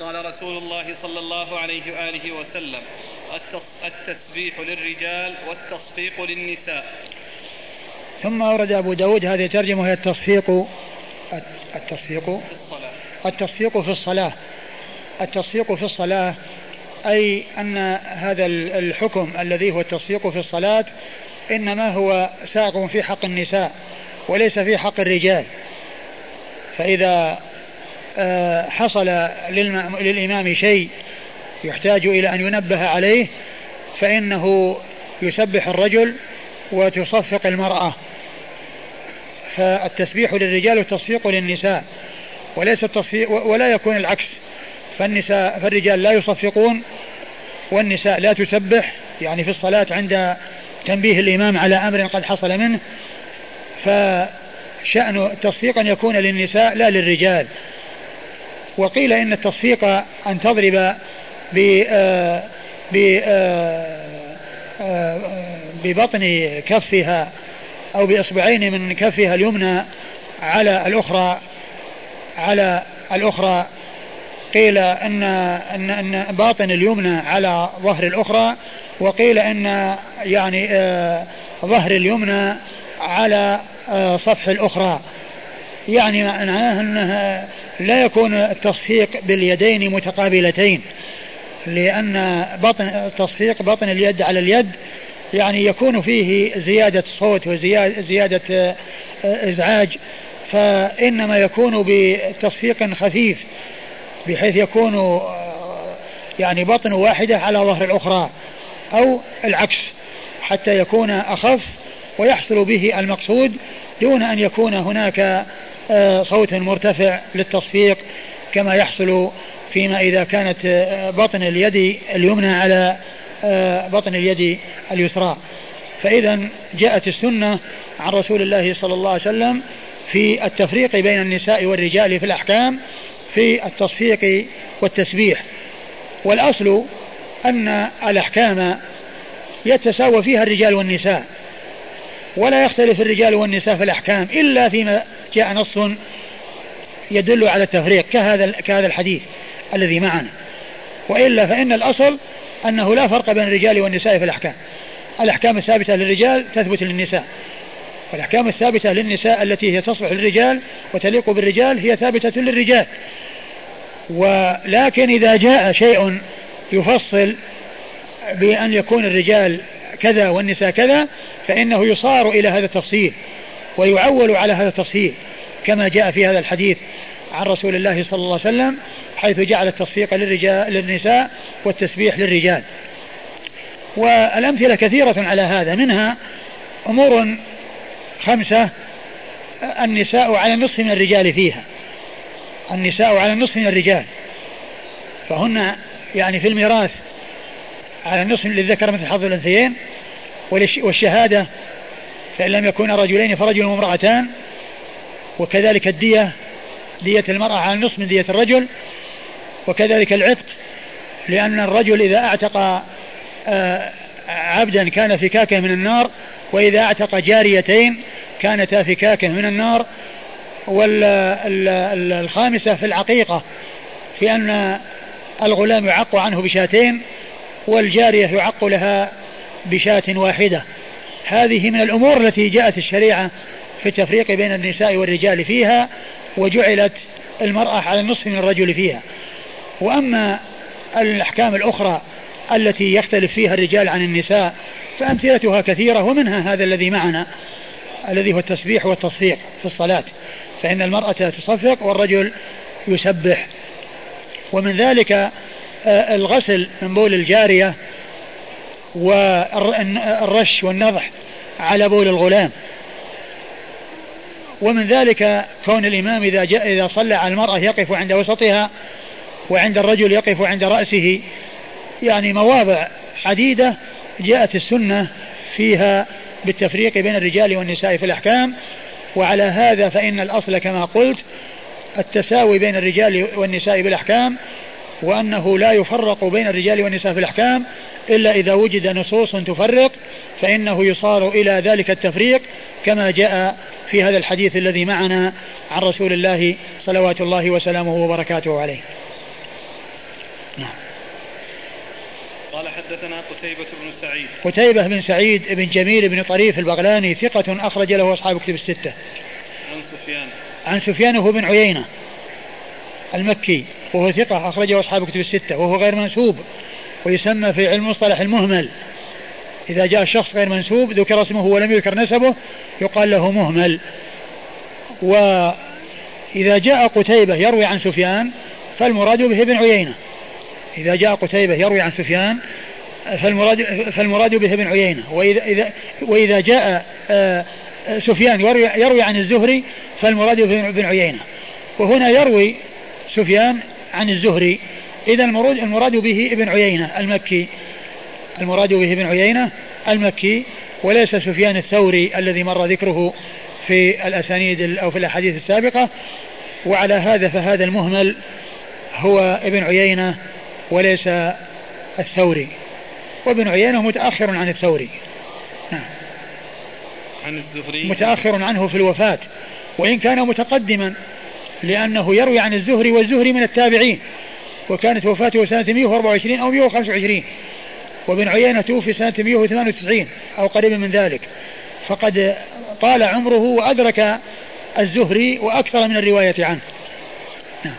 قال رسول الله صلى الله عليه وآله وسلم التسبيح للرجال والتصفيق للنساء. ثم أورد أبو داود هذه الترجمة وهي التصفيق التصفيق في الصلاة. التصفيق في الصلاة. التصفيق في الصلاة أي أن هذا الحكم الذي هو التصفيق في الصلاة إنما هو ساق في حق النساء وليس في حق الرجال. فإذا حصل للإمام شيء يحتاج إلى أن ينبه عليه فإنه يسبح الرجل وتصفق المرأة. فالتسبيح للرجال والتصفيق للنساء وليس التصفيق ولا يكون العكس. فالنساء فالرجال لا يصفقون والنساء لا تسبح. يعني في الصلاة عند تنبيه الإمام على أمر قد حصل منه فشأن التصفيق أن يكون للنساء لا للرجال. وقيل إن التصفيق أن تضرب ب آه، آه، آه، ببطن كفها أو بإصبعين من كفها اليمنى على الأخرى على الأخرى. قيل أن أن أن باطن اليمنى على ظهر الأخرى وقيل أن يعني ظهر اليمنى على صفح الأخرى. يعني معناه أنها لا يكون التصفيق باليدين متقابلتين لأن بطن تصفيق بطن اليد على اليد يعني يكون فيه زيادة صوت وزيادة آه، إزعاج فإنما يكون بتصفيق خفيف بحيث يكون آه، يعني بطن واحدة على ظهر الأخرى أو العكس حتى يكون أخف ويحصل به المقصود دون أن يكون هناك صوت مرتفع للتصفيق كما يحصل فيما إذا كانت آه، بطن اليد اليمنى على بطن اليد اليسرى. فإذا جاءت السنة عن رسول الله صلى الله عليه وسلم في التفريق بين النساء والرجال في الأحكام في التصفيق والتسبيح. والأصل أن الأحكام يتساوى فيها الرجال والنساء ولا يختلف الرجال والنساء في الأحكام إلا فيما جاء نص يدل على التفريق كهذا كهذا الحديث الذي معنا. وإلا فإن الأصل أنه لا فرق بين الرجال والنساء في الأحكام. الأحكام الثابتة للرجال تثبت للنساء. والأحكام الثابتة للنساء التي هي تصلح للرجال وتليق بالرجال هي ثابتة للرجال. ولكن إذا جاء شيء يفصل بأن يكون الرجال كذا والنساء كذا فإنه يصار إلى هذا التفصيل. ويعول على هذا التفصيل كما جاء في هذا الحديث عن رسول الله صلى الله عليه وسلم حيث جعل التصفيق للرجال للنساء والتسبيح للرجال. والأمثلة كثيرة على هذا منها أمور خمسة النساء على النصف من الرجال فيها. النساء على النصف من الرجال. فهن يعني في الميراث على النصف للذكر مثل حظ الأنثيين والشهادة فإن لم يكونا رجلين فرجل وامرأتان وكذلك الدية دية المرأة على النصف من دية الرجل وكذلك العتق لأن الرجل إذا أعتق آه، عبدا كان فكاكه من النار وإذا أعتق جاريتين كانتا فكاكه من النار. والخامسة في العقيقة في أن الغلام يعق عنه بشاتين والجارية يعق لها بشاة واحدة. هذه من الأمور التي جاءت الشريعة في التفريق بين النساء والرجال فيها وجعلت المرأة على النصف من الرجل فيها. وأما الأحكام الأخرى التي يختلف فيها الرجال عن النساء فأمثلتها كثيرة ومنها هذا الذي معنا الذي هو التسبيح والتصفيق في الصلاة. فإن المرأة تصفق والرجل يسبح. ومن ذلك آه، الغسل من بول الجارية والرش والنضح على بول الغلام. ومن ذلك كون الإمام إذا جاء إذا صلى على المرأة يقف عند وسطها وعند الرجل يقف عند رأسه يعني مواضع عديدة جاءت السنة فيها بالتفريق بين الرجال والنساء في الأحكام. وعلى هذا فإن الأصل كما قلت التساوي بين الرجال والنساء بالأحكام. وأنه لا يفرق بين الرجال والنساء في الأحكام إلا إذا وجد نصوص تفرق فإنه يصار إلى ذلك التفريق كما جاء في هذا الحديث الذي معنا عن رسول الله صلوات الله وسلامه وبركاته عليه. نعم. قال حدثنا قتيبة بن سعيد. قتيبة بن سعيد بن جميل بن طريف البغلاني ثقة أخرج له أصحاب كتب الستة. عن سفيان. عن سفيان هو بن عيينة المكي. وهو ثقة أخرجه أصحاب كتب الستة وهو غير منسوب ويسمى في علم المصطلح المهمل. إذا جاء الشخص غير منسوب ذكر اسمه ولم يذكر نسبه يقال له مهمل. وإذا جاء قتيبة يروي عن سفيان فالمراد به ابن عيينة. إذا جاء قتيبة يروي عن سفيان فالمراد فالمراد به ابن عيينة. وإذا إذا وإذا جاء آه، سفيان يروي, يروي عن الزهري فالمراد به ابن عيينة. وهنا يروي سفيان عن الزهري. إذا المراد المراد به ابن عيينة المكي. المراد به ابن عيينة المكي وليس سفيان الثوري الذي مر ذكره في الأسانيد أو في الأحاديث السابقة. وعلى هذا فهذا المهمل هو ابن عيينة وليس الثوري. وابن عيينة متأخر عن الثوري. نعم. عن الزهري. متأخر عنه في الوفاة. وإن كان متقدما لأنه يروي عن الزهري والزهري من التابعين وكانت وفاته سنة 124 أو 125 وابن عيينة توفي سنة 198 أو قريب من ذلك. فقد طال عمره وأدرك الزهري وأكثر من الرواية عنه. نعم.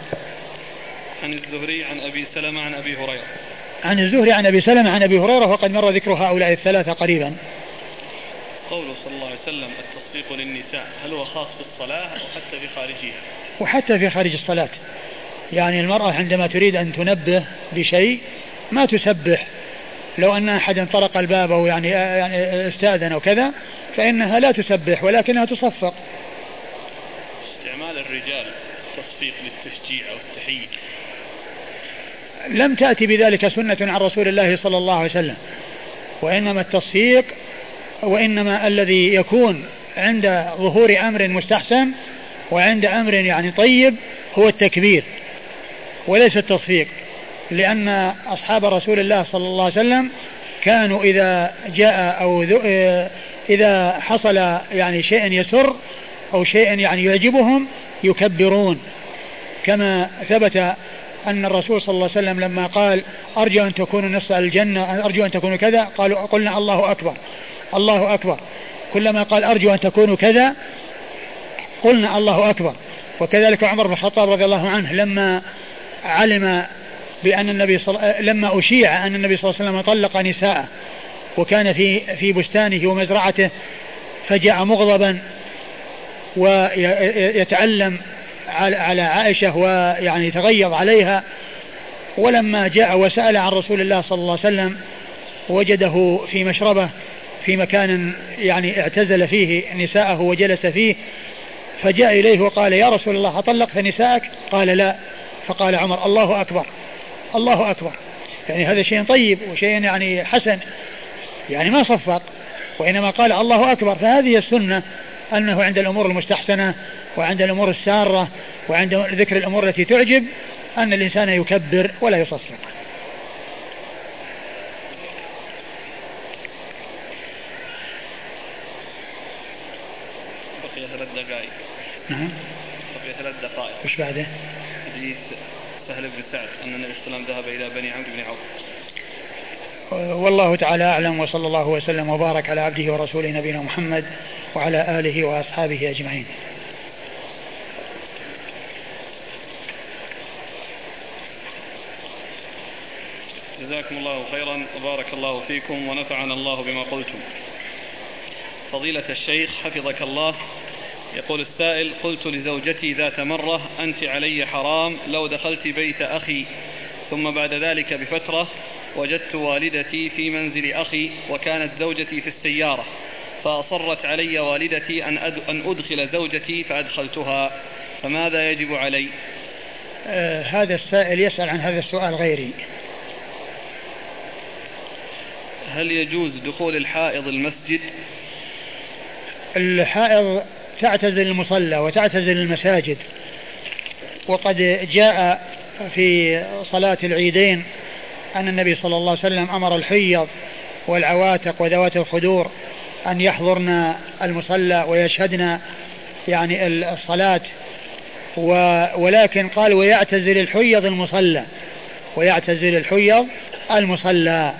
عن الزهري عن أبي سلمة عن أبي هريرة. عن الزهري عن أبي سلمة عن أبي هريرة وقد مر ذكر هؤلاء الثلاثة قريبا. قوله صلى الله عليه وسلم التصفيق للنساء هل هو خاص بالصلاة أو حتى في خارجها وحتى في خارج الصلاة. يعني المرأة عندما تريد أن تنبه بشيء ما تسبح. لو أن أحدا طرق الباب أو يعني يعني استأذن أو كذا فإنها لا تسبح ولكنها تصفق. استعمال الرجال التصفيق للتشجيع أو التحية لم تأتي بذلك سنة عن رسول الله صلى الله عليه وسلم. وإنما التصفيق وإنما الذي يكون عند ظهور أمر مستحسن وعند أمر يعني طيب هو التكبير وليس التصفيق لأن أصحاب رسول الله صلى الله عليه وسلم كانوا إذا جاء أو إذا حصل يعني شيء يسر أو شيء يعني يعجبهم يكبرون. كما ثبت أن الرسول صلى الله عليه وسلم لما قال أرجو أن تكونوا نصف الجنة أرجو أن تكونوا كذا قالوا قلنا الله أكبر الله أكبر. كلما قال أرجو أن تكونوا كذا قلنا الله أكبر. وكذلك عمر بن الخطاب رضي الله عنه لما علم بأن النبي صل... لما أشيع أن النبي صلى الله عليه وسلم طلق نساءه وكان في في بستانه ومزرعته فجاء مغضبا ويتعلم على عائشة ويعني يتغيظ عليها. ولما جاء وسأل عن رسول الله صلى الله عليه وسلم وجده في مشربة في مكان يعني اعتزل فيه نساءه وجلس فيه فجاء إليه وقال يا رسول الله أطلقت نساءك؟ قال لا. فقال عمر الله أكبر الله أكبر. يعني هذا شيء طيب وشيء يعني حسن يعني ما صفق وإنما قال الله أكبر. فهذه السنة أنه عند الأمور المستحسنة وعند الأمور السارة وعند ذكر الأمور التي تعجب أن الإنسان يكبر ولا يصفق بقي ثلاث دقائق نعم. بقي ثلاث دقائق. وش بعده؟ حديث سهل بن سعد أن النبي صلى الله عليه وسلم ذهب إلى بني عمرو بن عوف. والله تعالى أعلم وصلى الله وسلم وبارك على عبده ورسوله نبينا محمد وعلى آله وأصحابه أجمعين. جزاكم الله خيرا وبارك الله فيكم ونفعنا الله بما قلتم. فضيلة الشيخ حفظك الله. يقول السائل قلت لزوجتي ذات مرة أنت علي حرام لو دخلت بيت أخي ثم بعد ذلك بفترة وجدت والدتي في منزل أخي وكانت زوجتي في السيارة فأصرت علي والدتي أن أن أدخل زوجتي فأدخلتها فماذا يجب علي؟ آه هذا السائل يسأل عن هذا السؤال غيري هل يجوز دخول الحائض المسجد؟ الحائض تعتزل المصلى وتعتزل المساجد. وقد جاء في صلاة العيدين أن النبي صلى الله عليه وسلم أمر الحيض والعواتق وذوات الخدور أن يحضرن المصلى ويشهدن يعني الصلاة. ولكن قال ويعتزل الحيض المصلى. ويعتزل الحيض المصلى.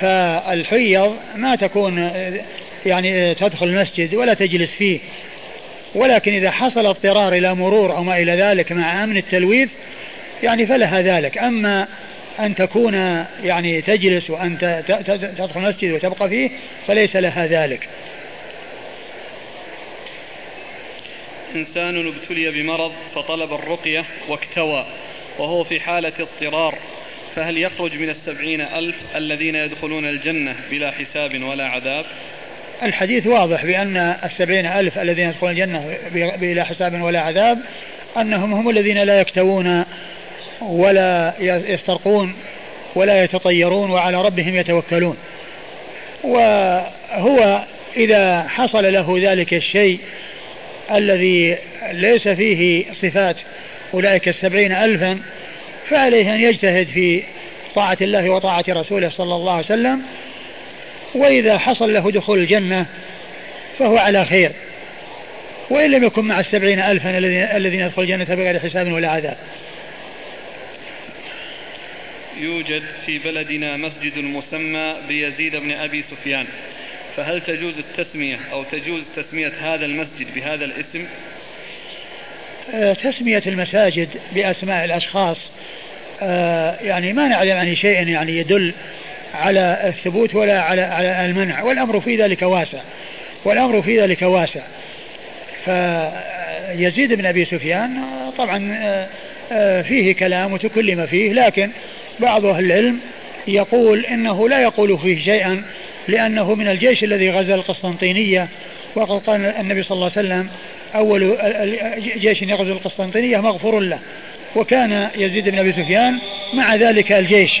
فالحيض ما تكون يعني تدخل المسجد ولا تجلس فيه. ولكن إذا حصل اضطرار إلى مرور أو ما إلى ذلك مع أمن التلويث يعني فلها ذلك. أما أن تكون يعني تجلس وأن تدخل المسجد وتبقى فيه فليس لها ذلك. إنسان ابتلي بمرض فطلب الرقية واكتوى وهو في حالة اضطرار فهل يخرج من السبعين ألف الذين يدخلون الجنة بلا حساب ولا عذاب؟ الحديث واضح بأن السبعين ألف الذين يدخلون الجنة بلا حساب ولا عذاب أنهم هم الذين لا يكتوون ولا يسترقون ولا يتطيرون وعلى ربهم يتوكلون. وهو إذا حصل له ذلك الشيء الذي ليس فيه صفات أولئك السبعين ألفا فعليه أن يجتهد في طاعة الله وطاعة رسوله صلى الله عليه وسلم وإذا حصل له دخول الجنة فهو على خير. وإن لم يكن مع السبعين ألفا الذين يدخل الجنة بغير حساب ولا عذاب. يوجد في بلدنا مسجد مسمى بيزيد بن أبي سفيان. فهل تجوز التسمية أو تجوز تسمية هذا المسجد بهذا الاسم؟ آه، تسمية المساجد بأسماء الأشخاص آه، يعني ما نعلم عن شيء يعني يدل على الثبوت ولا على على المنع والأمر في ذلك واسع والأمر في ذلك واسع. فيزيد بن أبي سفيان آه، طبعا فيه كلام وتكلم فيه لكن بعض أهل العلم يقول إنه لا يقول فيه شيئا لأنه من الجيش الذي غزا القسطنطينية. وقد قال النبي صلى الله عليه وسلم أول جيش يغزو القسطنطينية مغفور له. وكان يزيد بن أبي سفيان مع ذلك الجيش.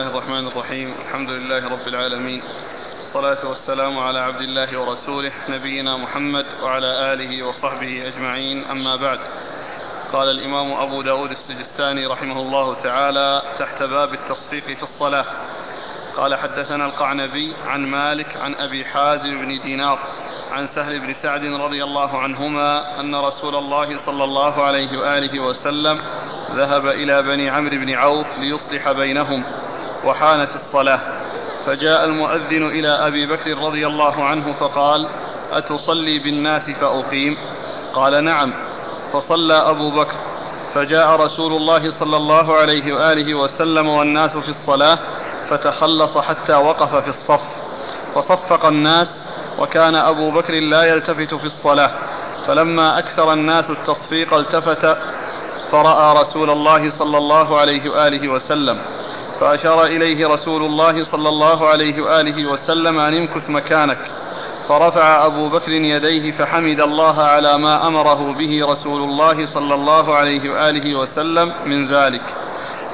الله الرحمن الرحيم الحمد لله رب العالمين والصلاة والسلام على عبد الله ورسوله نبينا محمد وعلى آله وصحبه أجمعين أما بعد قال الإمام أبو داود السجستاني رحمه الله تعالى تحت باب التصفيق في الصلاة قال حدثنا القعنبي عن مالك عن أبي حازم بن دينار عن سهل بن سعد رضي الله عنهما أن رسول الله صلى الله عليه وآله وسلم ذهب إلى بني عمرو بن عوف ليصلح بينهم وحانت الصلاة. فجاء المؤذن إلى أبي بكر رضي الله عنه فقال أتصلي بالناس فأقيم؟ قال نعم. فصلى أبو بكر. فجاء رسول الله صلى الله عليه وآله وسلم والناس في الصلاة فتخلص حتى وقف في الصف. فصفق الناس وكان أبو بكر لا يلتفت في الصلاة. فلما أكثر الناس التصفيق التفت فرأى رسول الله صلى الله عليه وآله وسلم. فأشار إليه رسول الله صلى الله عليه وآله وسلم أن امكث مكانك فرفع أبو بكر يديه فحمد الله على ما أمره به رسول الله صلى الله عليه وآله وسلم من ذلك.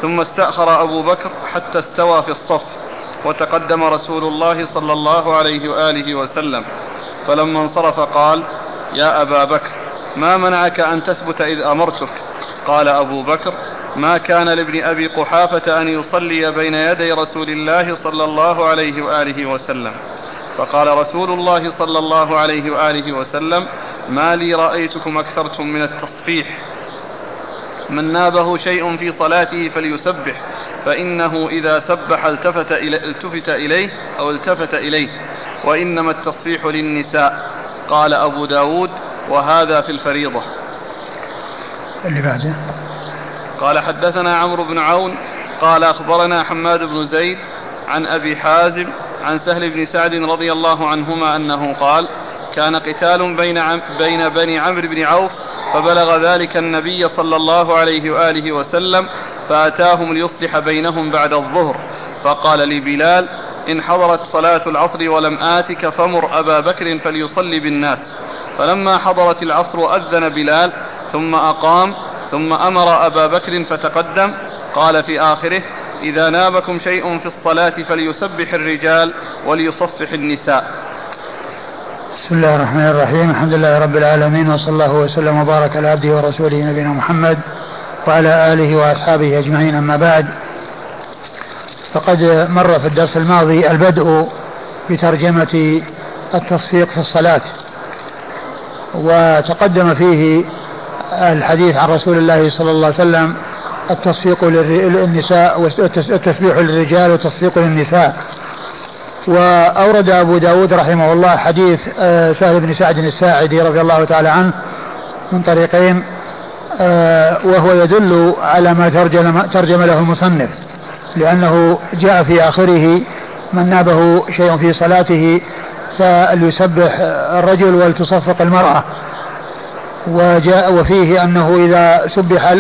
ثم استأخر أبو بكر حتى استوى في الصف وتقدم رسول الله صلى الله عليه وآله وسلم. فلما انصرف قال يا أبا بكر ما منعك أن تثبت إذ أمرتك؟ قال أبو بكر ما كان لابن أبي قحافة أن يصلي بين يدي رسول الله صلى الله عليه وآله وسلم. فقال رسول الله صلى الله عليه وآله وسلم ما لي رأيتكم أكثرتم من التصفيح. من نابه شيء في صلاته فليسبح فإنه إذا سبح التفت, إلي التفت إليه أو التفت إليه وإنما التصفيح للنساء. قال أبو داود وهذا في الفريضة. اللي بعده. قال حدثنا عمرو بن عون قال أخبرنا حماد بن زيد عن أبي حازم عن سهل بن سعد رضي الله عنهما أنه قال كان قتال بين عم بين بني عمرو بن عوف فبلغ ذلك النبي صلى الله عليه وآله وسلم فأتاهم ليصلح بينهم بعد الظهر. فقال لبلال إن حضرت صلاة العصر ولم آتك فمر أبا بكر فليصلي بالناس. فلما حضرت العصر أذن بلال ثم أقام ثم أمر أبا بكر فتقدم قال في آخره إذا نابكم شيء في الصلاة فليسبح الرجال وليصفح النساء. بسم الله الرحمن الرحيم. الحمد لله رب العالمين وصلى الله وسلم وبارك على عبده ورسوله نبينا محمد وعلى آله وأصحابه أجمعين. أما بعد فقد مر في الدرس الماضي البدء بترجمة التصفيق في الصلاة وتقدم فيه الحديث عن رسول الله صلى الله عليه وسلم التصفيق للنساء والتسبيح للرجال والتصفيق للنساء. وأورد أبو داود رحمه الله حديث آه، سهل بن سعد الساعدي رضي الله تعالى عنه من طريقين آه، وهو يدل على ما ترجم, ترجم له المصنف لأنه جاء في آخره من نابه شيء في صلاته فليسبح الرجل ولتصفق المرأة. وجاء وفيه أنه إذا سبح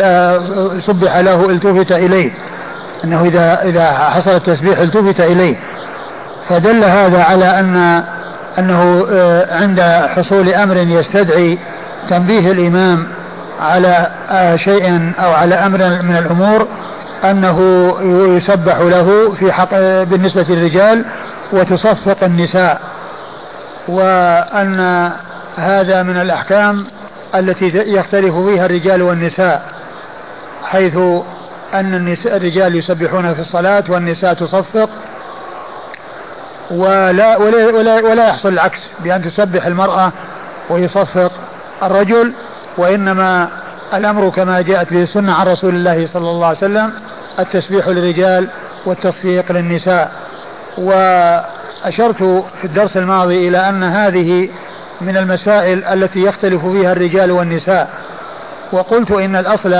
سبح له التفت إليه. أنه إذا إذا حصل التسبيح التفت إليه. فدل هذا على أن أنه آه، عند حصول أمر يستدعي تنبيه الإمام على آه، شيء أو على أمر من الأمور أنه يسبح له في حق بالنسبة للرجال وتصفق النساء. وأن هذا من الأحكام التي يختلف فيها الرجال والنساء حيث أن النساء الرجال يسبحون في الصلاة والنساء تصفق ولا ولا ولا, ولا يحصل العكس بأن تسبح المرأة ويصفق الرجل وإنما الأمر كما جاءت به السنة عن رسول الله صلى الله عليه وسلم التسبيح للرجال والتصفيق للنساء. وأشرت في الدرس الماضي إلى أن هذه من المسائل التي يختلف فيها الرجال والنساء. وقلت إن الأصل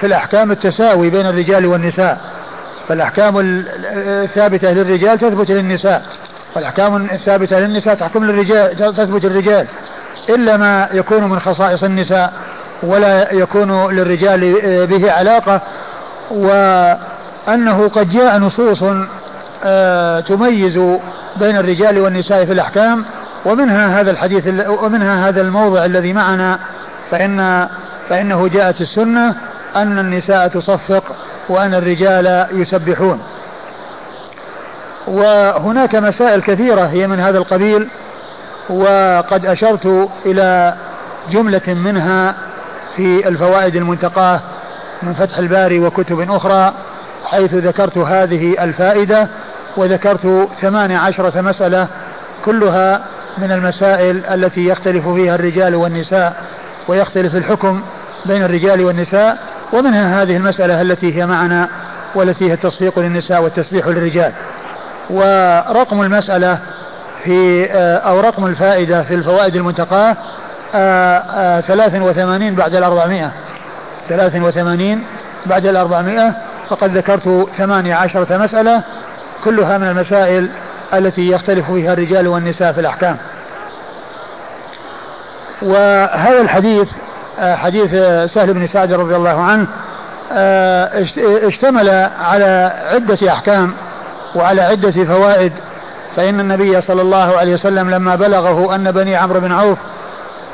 في الأحكام التساوي بين الرجال والنساء. فالأحكام الثابتة للرجال تثبت للنساء. والأحكام الثابتة للنساء تحكم للرجال تثبت للرجال. إلا ما يكون من خصائص النساء ولا يكون للرجال به علاقة. وأنه قد جاء نصوص آه، تميز بين الرجال والنساء في الأحكام. ومنها هذا الحديث ومنها هذا الموضع الذي معنا فإن فإنه جاءت السنة أن النساء تصفق وأن الرجال يسبحون. وهناك مسائل كثيرة هي من هذا القبيل وقد أشرت إلى جملة منها في الفوائد المنتقاة من فتح الباري وكتب أخرى حيث ذكرت هذه الفائدة وذكرت ثمان عشرة مسألة كلها من المسائل التي يختلف فيها الرجال والنساء ويختلف الحكم بين الرجال والنساء ومنها هذه المسألة التي هي معنا والتي هي التصفيق للنساء والتسبيح للرجال. ورقم المسألة في آه، أو رقم الفائدة في الفوائد المنتقاة آه، آه، ثلاث وثمانين بعد الأربعمائة. ثلاث وثمانين بعد الأربعمائة فقد ذكرت ثمانية عشرة مسألة كلها من المسائل التي يختلف فيها الرجال والنساء في الأحكام. وهذا الحديث آه، حديث سهل بن سعد رضي الله عنه آه، اشتمل على عدة أحكام وعلى عدة فوائد فإن النبي صلى الله عليه وسلم لما بلغه أن بني عمرو بن عوف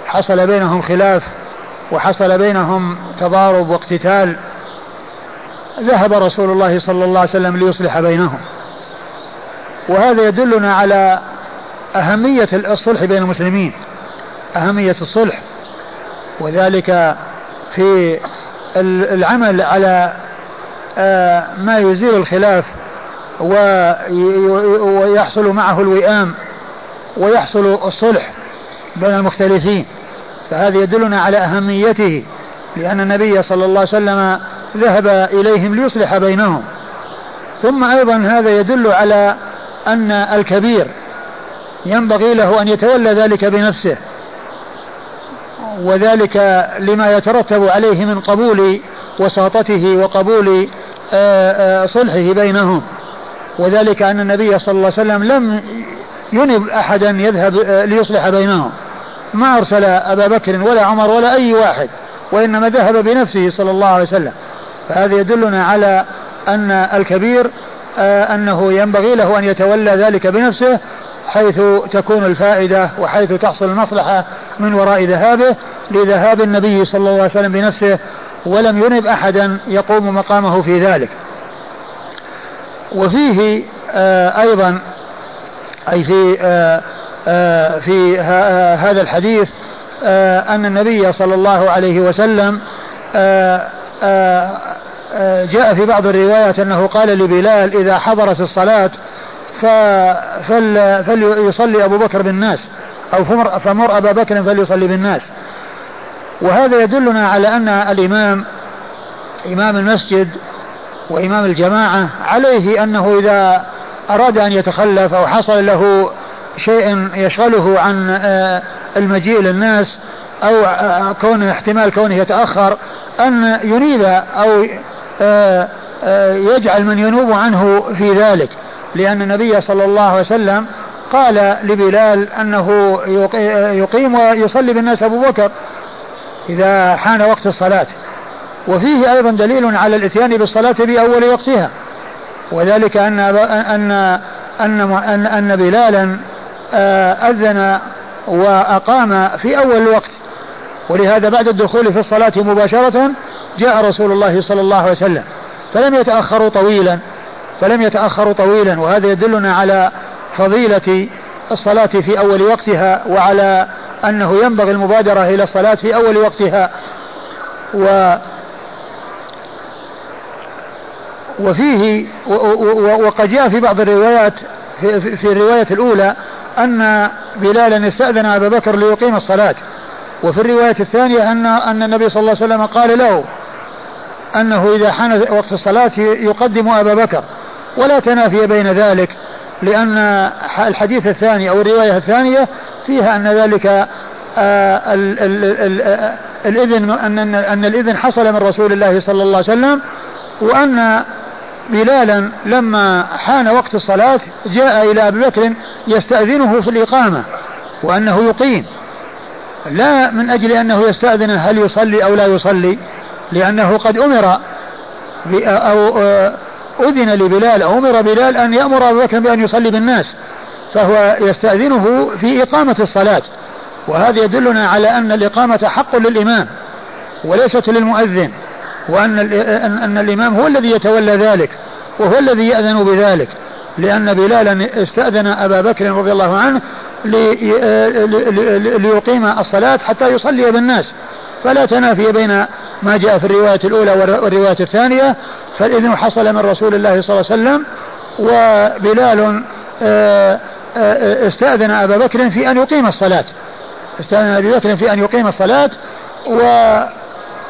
حصل بينهم خلاف وحصل بينهم تضارب واقتتال ذهب رسول الله صلى الله عليه وسلم ليصلح بينهم. وهذا يدلنا على أهمية الصلح بين المسلمين أهمية الصلح. وذلك في العمل على آه، ما يزيل الخلاف ويحصل معه الوئام ويحصل الصلح بين المختلفين. فهذا يدلنا على أهميته لأن النبي صلى الله عليه وسلم ذهب إليهم ليصلح بينهم. ثم أيضا هذا يدل على أن الكبير ينبغي له أن يتولى ذلك بنفسه وذلك لما يترتب عليه من قبول وساطته وقبول آه، آه، صلحه بينهم. وذلك أن النبي صلى الله عليه وسلم لم ينب أحدا يذهب آه، ليصلح بينهم. ما أرسل أبا بكر ولا عمر ولا أي واحد وإنما ذهب بنفسه صلى الله عليه وسلم. فهذا يدلنا على أن الكبير أنه ينبغي له أن يتولى ذلك بنفسه حيث تكون الفائدة وحيث تحصل المصلحة من وراء ذهابه لذهاب النبي صلى الله عليه وسلم بنفسه ولم ينب أحدا يقوم مقامه في ذلك. وفيه آه أيضا أي في آه آه في هذا الحديث آه أن النبي صلى الله عليه وسلم آه آه جاء في بعض الروايات أنه قال لبلال إذا حضرت الصلاة فل فليصلي أبو بكر بالناس أو فمر, أبا بكر فليصلي بالناس. وهذا يدلنا على أن الإمام إمام المسجد وإمام الجماعة عليه أنه إذا أراد أن يتخلف أو حصل له شيء يشغله عن آه، المجيء للناس أو آه، كونه احتمال كونه يتأخر أن ينيب أو يجعل من ينوب عنه في ذلك لأن النبي صلى الله عليه وسلم قال لبلال أنه يقيم ويصلي بالناس أبو بكر إذا حان وقت الصلاة. وفيه أيضا دليل على الإتيان بالصلاة بأول وقتها. وذلك أن أن أن أن, أن بلالا آه، أذن وأقام في أول الوقت ولهذا بعد الدخول في الصلاة مباشرة جاء رسول الله صلى الله عليه وسلم. فلم يتأخروا طويلا فلم يتأخروا طويلا وهذا يدلنا على فضيلة الصلاة في أول وقتها وعلى أنه ينبغي المبادرة إلى الصلاة في أول وقتها. و وفيه وقد جاء في بعض الروايات في, الرواية الأولى أن بلالا استأذن أبا بكر ليقيم الصلاة. وفي الرواية الثانية أن أن النبي صلى الله عليه وسلم قال له أنه إذا حان وقت الصلاة يقدم أبا بكر ولا تنافي بين ذلك لأن الحديث الثاني أو الرواية الثانية فيها أن ذلك آه، آه، الإذن أن أن الإذن حصل من رسول الله صلى الله عليه وسلم وأن بلالا لما حان وقت الصلاة جاء إلى أبي بكر يستأذنه في الإقامة وأنه يقيم. لا من أجل أنه يستأذن هل يصلي أو لا يصلي لأنه قد أمر أو أذن لبلال أو أمر بلال أن يأمر أبو بكر بأن يصلي بالناس فهو يستأذنه في إقامة الصلاة. وهذا يدلنا على أن الإقامة حق للإمام وليست للمؤذن وأن أن الإمام هو الذي يتولى ذلك وهو الذي يأذن بذلك لأن بلالا استأذن أبا بكر رضي الله عنه ليقيم الصلاة حتى يصلي بالناس. فلا تنافي بين ما جاء في الرواية الأولى والرواية الثانية. فالإذن حصل من رسول الله صلى الله عليه وسلم وبلال آه، آه، استأذن أبا بكر في أن يقيم الصلاة. استأذن أبي بكر في أن يقيم الصلاة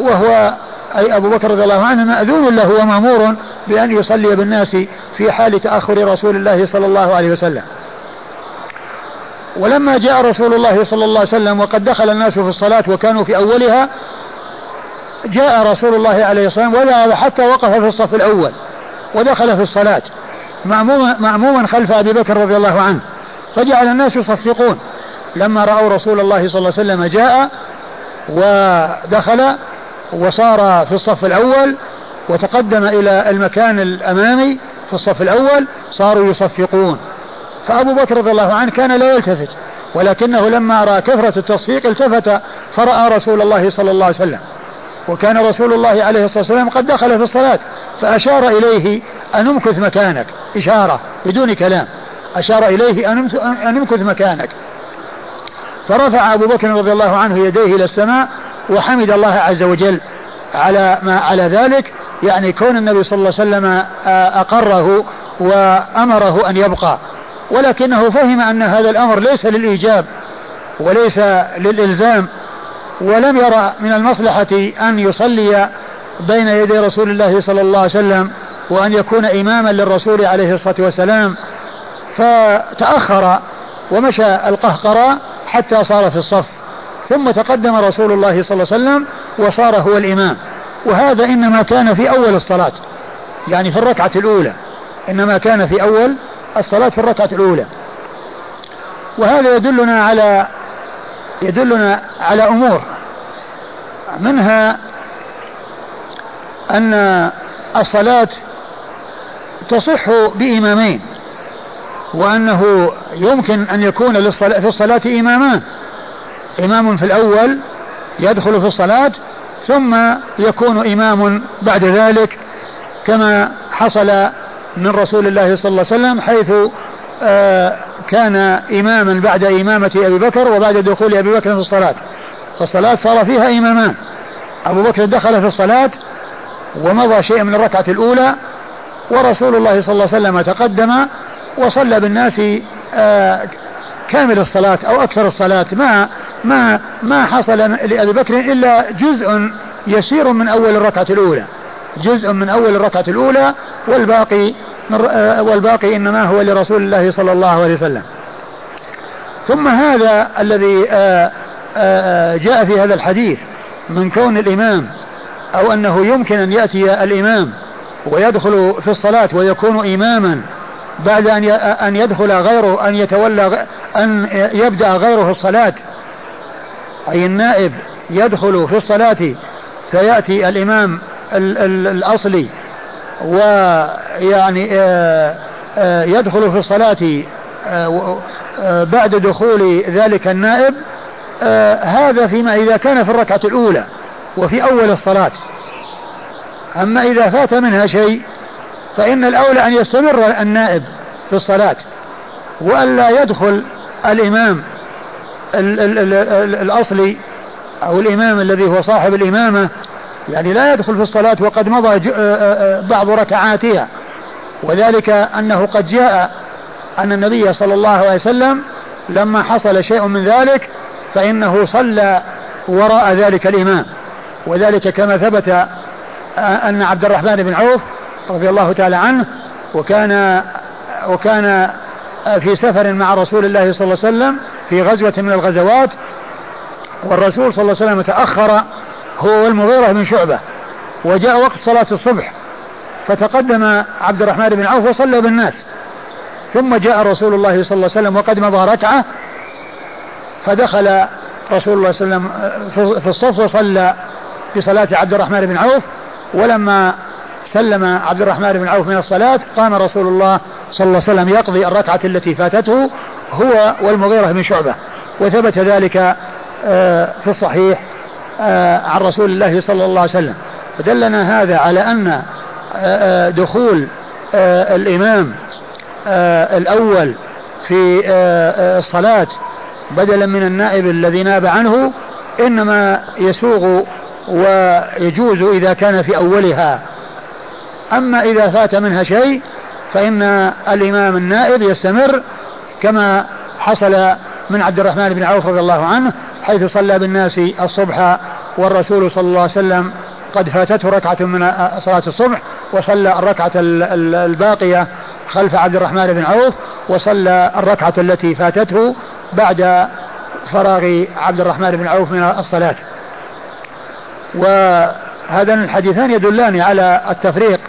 وهو أي أبو بكر رضي الله عنه مأذون له ومأمور بأن يصلي بالناس في حال تأخر رسول الله صلى الله عليه وسلم. ولما جاء رسول الله صلى الله عليه وسلم وقد دخل الناس في الصلاة وكانوا في أولها جاء رسول الله عليه الصلاة والسلام وذهب حتى وقف في الصف الأول ودخل في الصلاة مأموما, مأموما خلف أبي بكر رضي الله عنه فجعل الناس يصفقون. لما رأوا رسول الله صلى الله عليه وسلم جاء ودخل وصار في الصف الأول وتقدم إلى المكان الأمامي في الصف الأول صاروا يصفقون. فأبو بكر رضي الله عنه كان لا يلتفت ولكنه لما رأى كثرة التصفيق التفت فرأى رسول الله صلى الله عليه وسلم. وكان رسول الله عليه الصلاة والسلام قد دخل في الصلاة فأشار إليه أن امكث مكانك إشارة بدون كلام أشار إليه أن امكث مكانك. فرفع أبو بكر رضي الله عنه يديه إلى السماء وحمد الله عز وجل على ما على ذلك يعني كون النبي صلى الله عليه وسلم أقره وأمره أن يبقى. ولكنه فهم أن هذا الأمر ليس للإيجاب وليس للإلزام ولم يرى من المصلحة أن يصلي بين يدي رسول الله صلى الله عليه وسلم وأن يكون إماما للرسول عليه الصلاة والسلام. فتأخر ومشى القهقرى حتى صار في الصف ثم تقدم رسول الله صلى الله عليه وسلم وصار هو الإمام. وهذا إنما كان في أول الصلاة يعني في الركعة الأولى إنما كان في أول الصلاة في الركعة الأولى. وهذا يدلنا على يدلنا على أمور. منها أن الصلاة تصح بإمامين وأنه يمكن أن يكون في الصلاة إمامان. إمام في الأول يدخل في الصلاة ثم يكون إمام بعد ذلك كما حصل من رسول الله صلى الله عليه وسلم حيث آه، كان إماما بعد إمامة أبي بكر وبعد دخول أبي بكر في الصلاة. فالصلاة صار فيها إمامان. أبو بكر دخل في الصلاة ومضى شيء من الركعة الأولى ورسول الله صلى الله عليه وسلم تقدم وصلى بالناس آه، كامل الصلاة أو أكثر الصلاة. ما ما ما حصل لأبي بكر إلا جزء يسير من أول الركعة الأولى. جزء من أول الركعة الأولى والباقي آه، والباقي إنما هو لرسول الله صلى الله عليه وسلم. ثم هذا الذي آه، جاء في هذا الحديث من كون الإمام أو أنه يمكن أن يأتي الإمام ويدخل في الصلاة ويكون إماما بعد أن أن يدخل غيره أن يتولى أن يبدأ غيره الصلاة أي النائب يدخل في الصلاة فيأتي الإمام الأصلي ويعني آه، آه، يدخل في الصلاة آه، بعد دخول ذلك النائب هذا فيما إذا كان في الركعة الأولى وفي أول الصلاة. أما إذا فات منها شيء فإن الأولى أن يستمر النائب في الصلاة وألا يدخل الإمام ال ال ال ال الأصلي أو الإمام الذي هو صاحب الإمامة يعني لا يدخل في الصلاة وقد مضى بعض ركعاتها. وذلك أنه قد جاء أن النبي صلى الله عليه وسلم لما حصل شيء من ذلك فإنه صلى وراء ذلك الإمام. وذلك كما ثبت أن عبد الرحمن بن عوف رضي الله تعالى عنه وكان وكان في سفر مع رسول الله صلى الله عليه وسلم في غزوة من الغزوات والرسول صلى الله عليه وسلم تأخر هو والمغيرة بن شعبة. وجاء وقت صلاة الصبح فتقدم عبد الرحمن بن عوف وصلى بالناس. ثم جاء رسول الله صلى الله عليه وسلم وقد مضى ركعة فدخل رسول الله صلى الله عليه وسلم في الصف وصلى بصلاة عبد الرحمن بن عوف. ولما سلم عبد الرحمن بن عوف من الصلاة قام رسول الله صلى الله عليه وسلم يقضي الركعة التي فاتته هو والمغيرة بن شعبة. وثبت ذلك آه، في الصحيح. عن رسول الله صلى الله عليه وسلم. فدلنا هذا على أن آه، دخول الإمام الأول في الصلاة بدلا من النائب الذي ناب عنه إنما يسوغ ويجوز إذا كان في أولها. أما إذا فات منها شيء فإن الإمام النائب يستمر كما حصل من عبد الرحمن بن عوف رضي الله عنه حيث صلى بالناس الصبح والرسول صلى الله عليه وسلم قد فاتته ركعة من صلاة الصبح وصلى الركعة الباقية خلف عبد الرحمن بن عوف وصلى الركعة التي فاتته بعد فراغ عبد الرحمن بن عوف من الصلاة. وهذان الحديثان يدلان على التفريق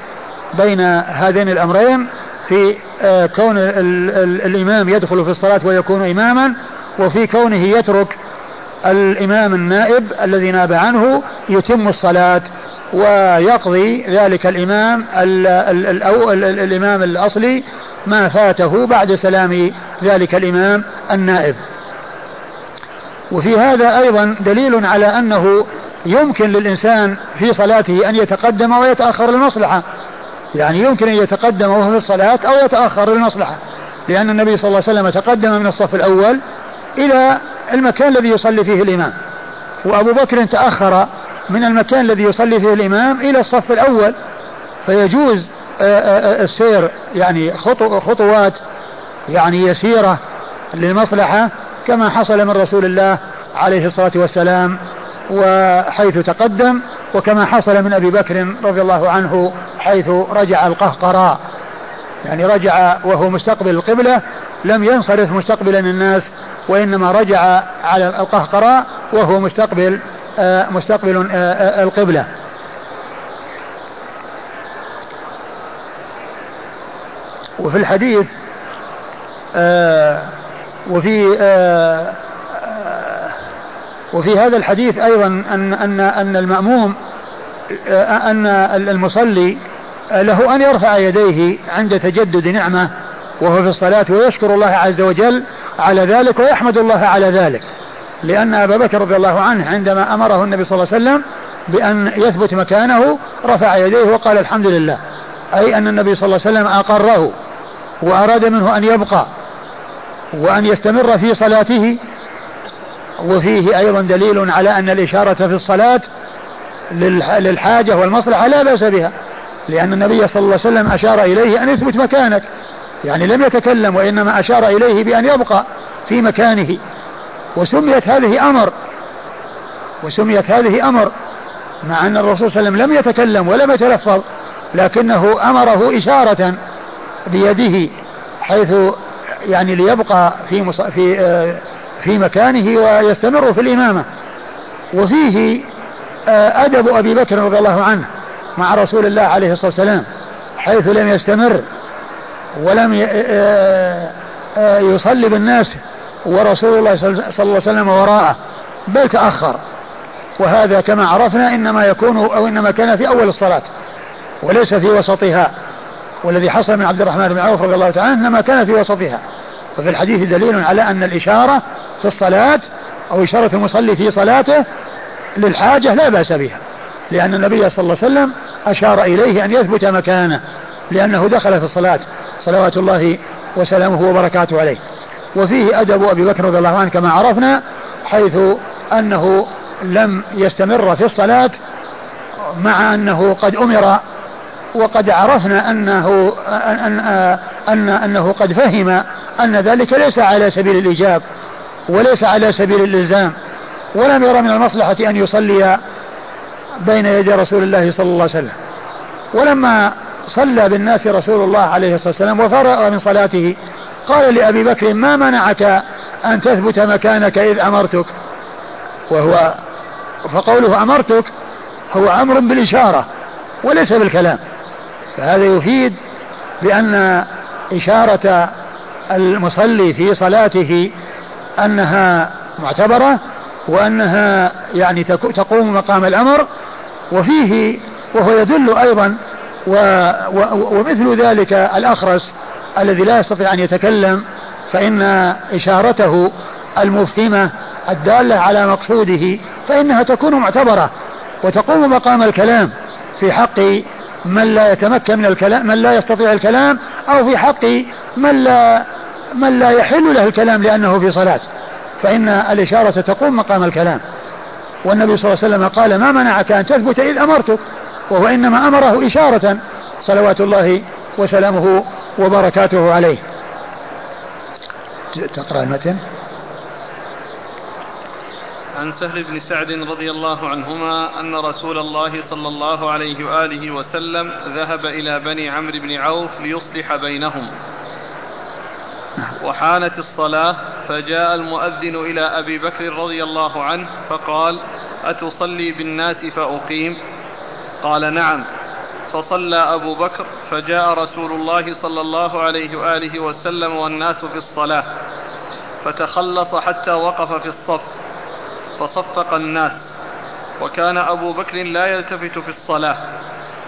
بين هذين الأمرين في آه، كون الإمام يدخل في الصلاة ويكون إماما وفي كونه يترك الإمام النائب الذي ناب عنه يتم الصلاة ويقضي ذلك الإمام ال ال ال الإمام الأصلي ما فاته بعد سلام ذلك الإمام النائب. وفي هذا أيضا دليل على أنه يمكن للإنسان في صلاته أن يتقدم ويتأخر للمصلحة. يعني يمكن أن يتقدم وهو في الصلاة أو يتأخر للمصلحة. لأن النبي صلى الله عليه وسلم تقدم من الصف الأول إلى المكان الذي يصلي فيه الإمام. وأبو بكر تأخر من المكان الذي يصلي فيه الإمام إلى الصف الأول. فيجوز آه، آه، آه، السير يعني خطوات يعني يسيرة للمصلحة كما حصل من رسول الله عليه الصلاة والسلام وحيث تقدم وكما حصل من أبي بكر رضي الله عنه حيث رجع القهقراء. يعني رجع وهو مستقبل القبلة لم ينصرف مستقبلا الناس وإنما رجع على القهقراء وهو مستقبل آه مستقبل آه آه القبلة. وفي الحديث وفي وفي هذا الحديث أيضا أن أن أن المأموم أن المصلي له أن يرفع يديه عند تجدد نعمة وهو في الصلاة ويشكر الله عز وجل على ذلك ويحمد الله على ذلك. لأن أبا بكر رضي الله عنه عندما أمره النبي صلى الله عليه وسلم بأن يثبت مكانه رفع يديه وقال الحمد لله. أي أن النبي صلى الله عليه وسلم أقره وأراد منه أن يبقى وأن يستمر في صلاته. وفيه أيضا دليل على أن الإشارة في الصلاة للحاجة والمصلحة لا بأس بها لأن النبي صلى الله عليه وسلم أشار إليه أن يثبت مكانك. يعني لم يتكلم وإنما أشار إليه بأن يبقى في مكانه. وسميت هذه أمر. وسميت هذه أمر. مع أن الرسول صلى الله عليه وسلم لم يتكلم ولم يتلفظ لكنه أمره إشارة بيده حيث يعني ليبقى في مص... في آه في مكانه ويستمر في الإمامة. وفيه آه أدب أبي بكر رضي الله عنه مع رسول الله عليه الصلاة والسلام حيث لم يستمر. ولم يصلي بالناس ورسول الله صلى الله عليه وسلم وراءه بل تأخر. وهذا كما عرفنا إنما يكون أو إنما كان في أول الصلاة وليس في وسطها. والذي حصل من عبد الرحمن بن عوف رضي الله تعالى إنما كان في وسطها. وفي الحديث دليل على أن الإشارة في الصلاة أو إشارة المصلي في صلاته للحاجة لا بأس بها لأن النبي صلى الله عليه وسلم أشار إليه أن يثبت مكانه لأنه دخل في الصلاة. صلوات الله وسلامه وبركاته عليه. وفيه أدب أبي بكر رضي الله عنه كما عرفنا حيث أنه لم يستمر في الصلاة مع أنه قد أمر وقد عرفنا أنه أن, أن أنه قد فهم أن ذلك ليس على سبيل الإيجاب وليس على سبيل الإلزام ولم يرى من المصلحة أن يصلي بين يدي رسول الله صلى الله عليه وسلم. ولما صلى بالناس رسول الله عليه الصلاة والسلام وفرغ من صلاته. قال لأبي بكر ما منعك أن تثبت مكانك إذ أمرتك؟ وهو فقوله أمرتك هو أمر بالإشارة وليس بالكلام. فهذا يفيد بأن إشارة المصلي في صلاته أنها معتبرة وأنها يعني تقوم مقام الأمر وفيه وهو يدل أيضا و و ومثل ذلك الأخرس الذي لا يستطيع أن يتكلم فإن إشارته المفهمة الدالة على مقصوده فإنها تكون معتبرة وتقوم مقام الكلام في حق من لا يتمكن من الكلام من لا يستطيع الكلام أو في حق من لا من لا يحل له الكلام لأنه في صلاة. فإن الإشارة تقوم مقام الكلام. والنبي صلى الله عليه وسلم قال ما منعك أن تثبت إذ أمرتك؟ وهو إنما أمره إشارة صلوات الله وسلامه وبركاته عليه. تقرأ المتن. عن سهل بن سعد رضي الله عنهما أن رسول الله صلى الله عليه وآله وسلم ذهب إلى بني عمرو بن عوف ليصلح بينهم. وحانت الصلاة فجاء المؤذن إلى أبي بكر رضي الله عنه فقال أتصلي بالناس فأقيم. قال نعم. فصلى أبو بكر فجاء رسول الله صلى الله عليه وآله وسلم والناس في الصلاة فتخلص حتى وقف في الصف فصفق الناس وكان أبو بكر لا يلتفت في الصلاة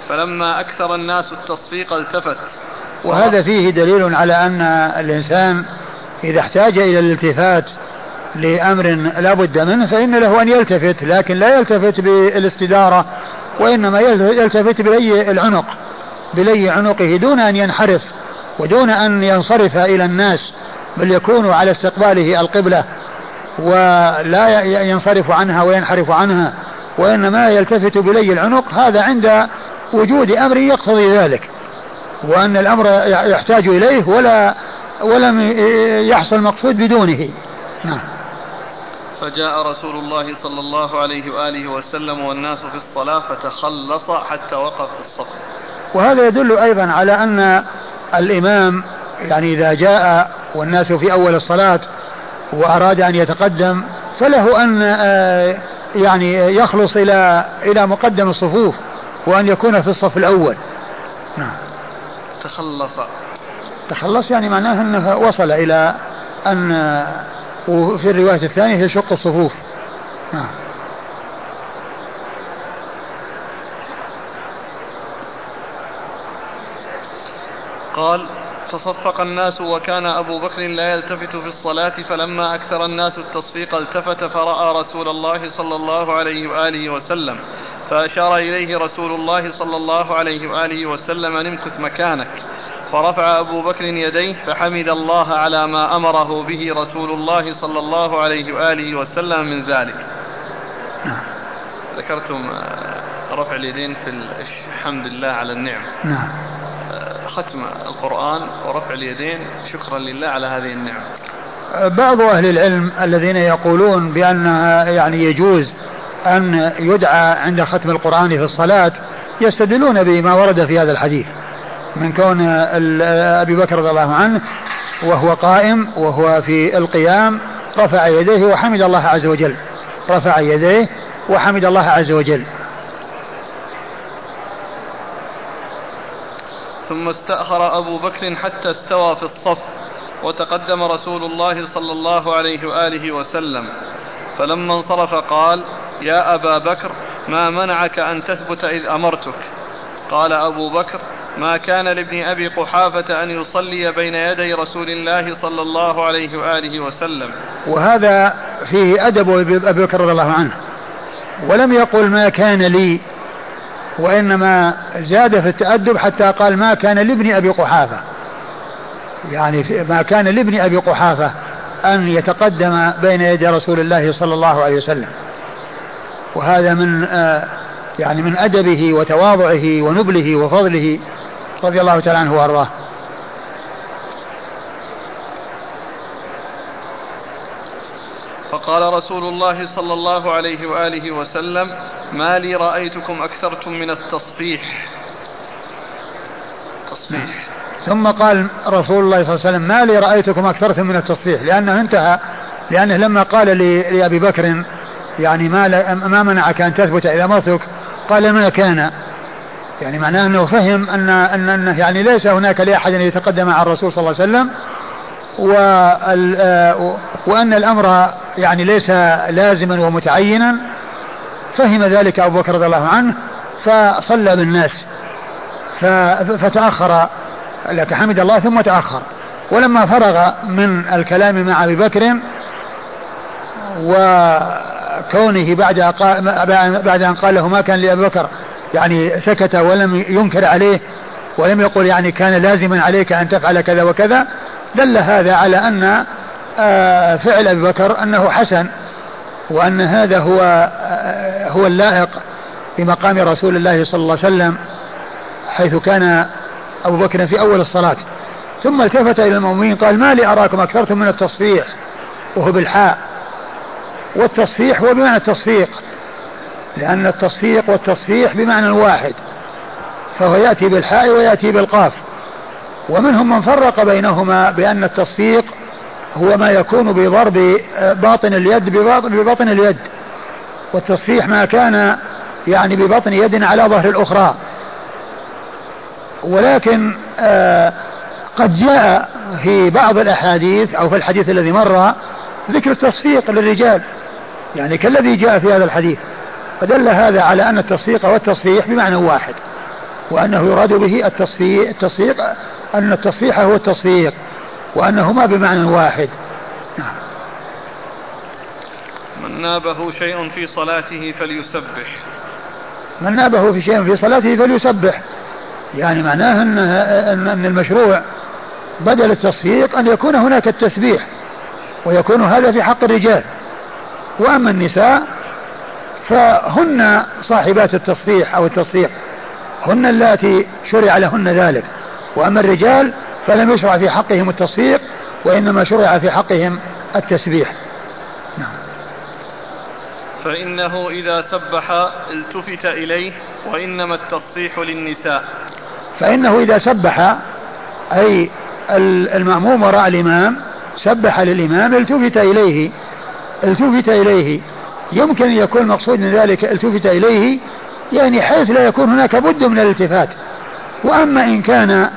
فلما أكثر الناس التصفيق التفت. وهذا فيه دليل على أن الإنسان إذا احتاج إلى الالتفات لأمر لا بد منه فإن له أن يلتفت لكن لا يلتفت بالاستدارة وإنما يلتفت بلي العنق بلي عنقه دون أن ينحرف ودون أن ينصرف إلى الناس بل يكون على استقباله القبلة ولا ينصرف عنها وينحرف عنها وإنما يلتفت بلي العنق. هذا عند وجود أمر يقتضي ذلك وأن الأمر يحتاج إليه ولا ولم يحصل مقصود بدونه. نعم. فجاء رسول الله صلى الله عليه وآله وسلم والناس في الصلاة فتخلص حتى وقف في الصف. وهذا يدل أيضا على أن الإمام يعني إذا جاء والناس في أول الصلاة وأراد أن يتقدم فله أن آه، يعني يخلص إلى إلى مقدم الصفوف وأن يكون في الصف الأول. نعم. تخلص. تخلص يعني معناه أنه وصل إلى أن وفي الرواية الثانية يشق الصفوف. نعم قال تصفق الناس وكان أبو بكر لا يلتفت في الصلاة فلما أكثر الناس التصفيق التفت فرأى رسول الله صلى الله عليه وآله وسلم فأشار إليه رسول الله صلى الله عليه وآله وسلم نمكث مكانك. فرفع أبو بكر يديه فحمد الله على ما أمره به رسول الله صلى الله عليه وآله وسلم من ذلك. نعم. ذكرتم آه، رفع اليدين في الحمد لله على النعم. نعم. آه، ختم القرآن ورفع اليدين شكرا لله على هذه النعمة بعض أهل العلم الذين يقولون بأنها يعني يجوز أن يدعى عند ختم القرآن في الصلاة يستدلون بما ورد في هذا الحديث. من كون أبي بكر رضي الله عنه وهو قائم وهو في القيام رفع يديه وحمد الله عز وجل. رفع يديه وحمد الله عز وجل. ثم استأخر أبو بكر حتى استوى في الصف وتقدم رسول الله صلى الله عليه وآله وسلم. فلما انصرف قال يا أبا بكر ما منعك أن تثبت إذ أمرتك؟ قال أبو بكر ما كان لابن أبي قحافة أن يصلي بين يدي رسول الله صلى الله عليه وآله وسلم. وهذا فيه أدب أبي بكر رضي الله عنه. ولم يقل ما كان لي وإنما زاد في التأدب حتى قال ما كان لابن أبي قحافة. يعني ما كان لابن أبي قحافة أن يتقدم بين يدي رسول الله صلى الله عليه وسلم. وهذا من آه، يعني من أدبه وتواضعه ونبله وفضله. رضي الله تعالى عنه وأرضاه. فقال رسول الله صلى الله عليه وآله وسلم ما لي رأيتكم أكثرتم من التصبيح. تصبيح ثم قال رسول الله صلى الله عليه وسلم ما لي رأيتكم أكثرتم من التصبيح. لأنه انتهى. لأنه لما قال لأبي بكر يعني ما ما منعك أن تثبت إذا مرتك قال ما كان. يعني معناه أنه فهم أن أن أنه يعني ليس هناك لأحد أن يتقدم على الرسول صلى الله عليه وسلم وأن الأمر يعني ليس لازما ومتعينا. فهم ذلك أبو بكر رضي الله عنه فصلى بالناس فتأخر لك حمد الله ثم تأخر. ولما فرغ من الكلام مع أبي بكر وكونه بعد بعد أن قال له ما كان لأبي بكر يعني سكت ولم ينكر عليه ولم يقل يعني كان لازما عليك أن تفعل كذا وكذا دل هذا على أن آه، فعل أبي بكر أنه حسن وأن هذا هو آه، هو اللائق بمقام رسول الله صلى الله عليه وسلم حيث كان أبو بكر في أول الصلاة. ثم التفت إلى المؤمنين قال ما لي أراكم أكثرتم من التصفيح وهو بالحاء والتصفيح هو بمعنى التصفيق. لأن التصفيق والتصفيح بمعنى واحد فهو يأتي بالحاء ويأتي بالقاف. ومنهم من فرق بينهما بأن التصفيق هو ما يكون بضرب باطن اليد ببطن اليد. والتصفيح ما كان يعني ببطن يد على ظهر الأخرى. ولكن آه قد جاء في بعض الأحاديث أو في الحديث الذي مر ذكر التصفيق للرجال. يعني كالذي جاء في هذا الحديث. فدل هذا على أن التصفيق والتصفيح بمعنى واحد وأنه يراد به التصفيق, التصفيق أن التصفيح هو التصفيق وأنهما بمعنى واحد. نعم. من نابه شيء في صلاته فليسبح. من نابه في شيء في صلاته فليسبح. يعني معناه أن, أن المشروع بدل التصفيق أن يكون هناك التسبيح ويكون هذا في حق الرجال. وأما النساء فهن صاحبات التصفيح أو التصفيق هن اللاتي شرع لهن ذلك. وأما الرجال فلم يشرع في حقهم التصفيق وإنما شرع في حقهم التسبيح. نعم. فإنه إذا سبح التفت إليه وإنما التصفيح للنساء. فإنه إذا سبح أي المأموم وراء الإمام سبح للإمام التفت إليه. التفت إليه. يمكن أن يكون المقصود من ذلك التفت إليه يعني حيث لا يكون هناك بد من الالتفات. وأما إن كان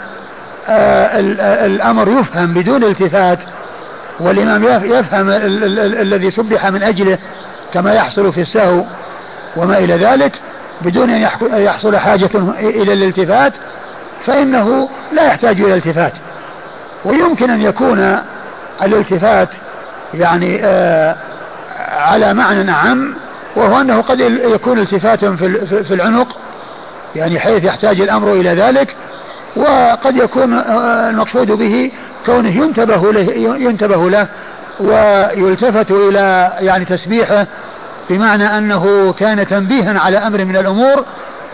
آه الأمر يفهم بدون التفات والإمام يفهم الذي سبح من أجله كما يحصل في السهو وما إلى ذلك بدون أن يحصل حاجة إلى الالتفات فإنه لا يحتاج إلى التفات. ويمكن أن يكون الالتفات يعني آه على معنى عام وهو أنه قد يكون التفاتا في العنق يعني حيث يحتاج الأمر إلى ذلك وقد يكون آه، المقصود به كونه ينتبه له ينتبه له ويلتفت إلى يعني تسبيحه بمعنى أنه كان تنبيها على أمر من الأمور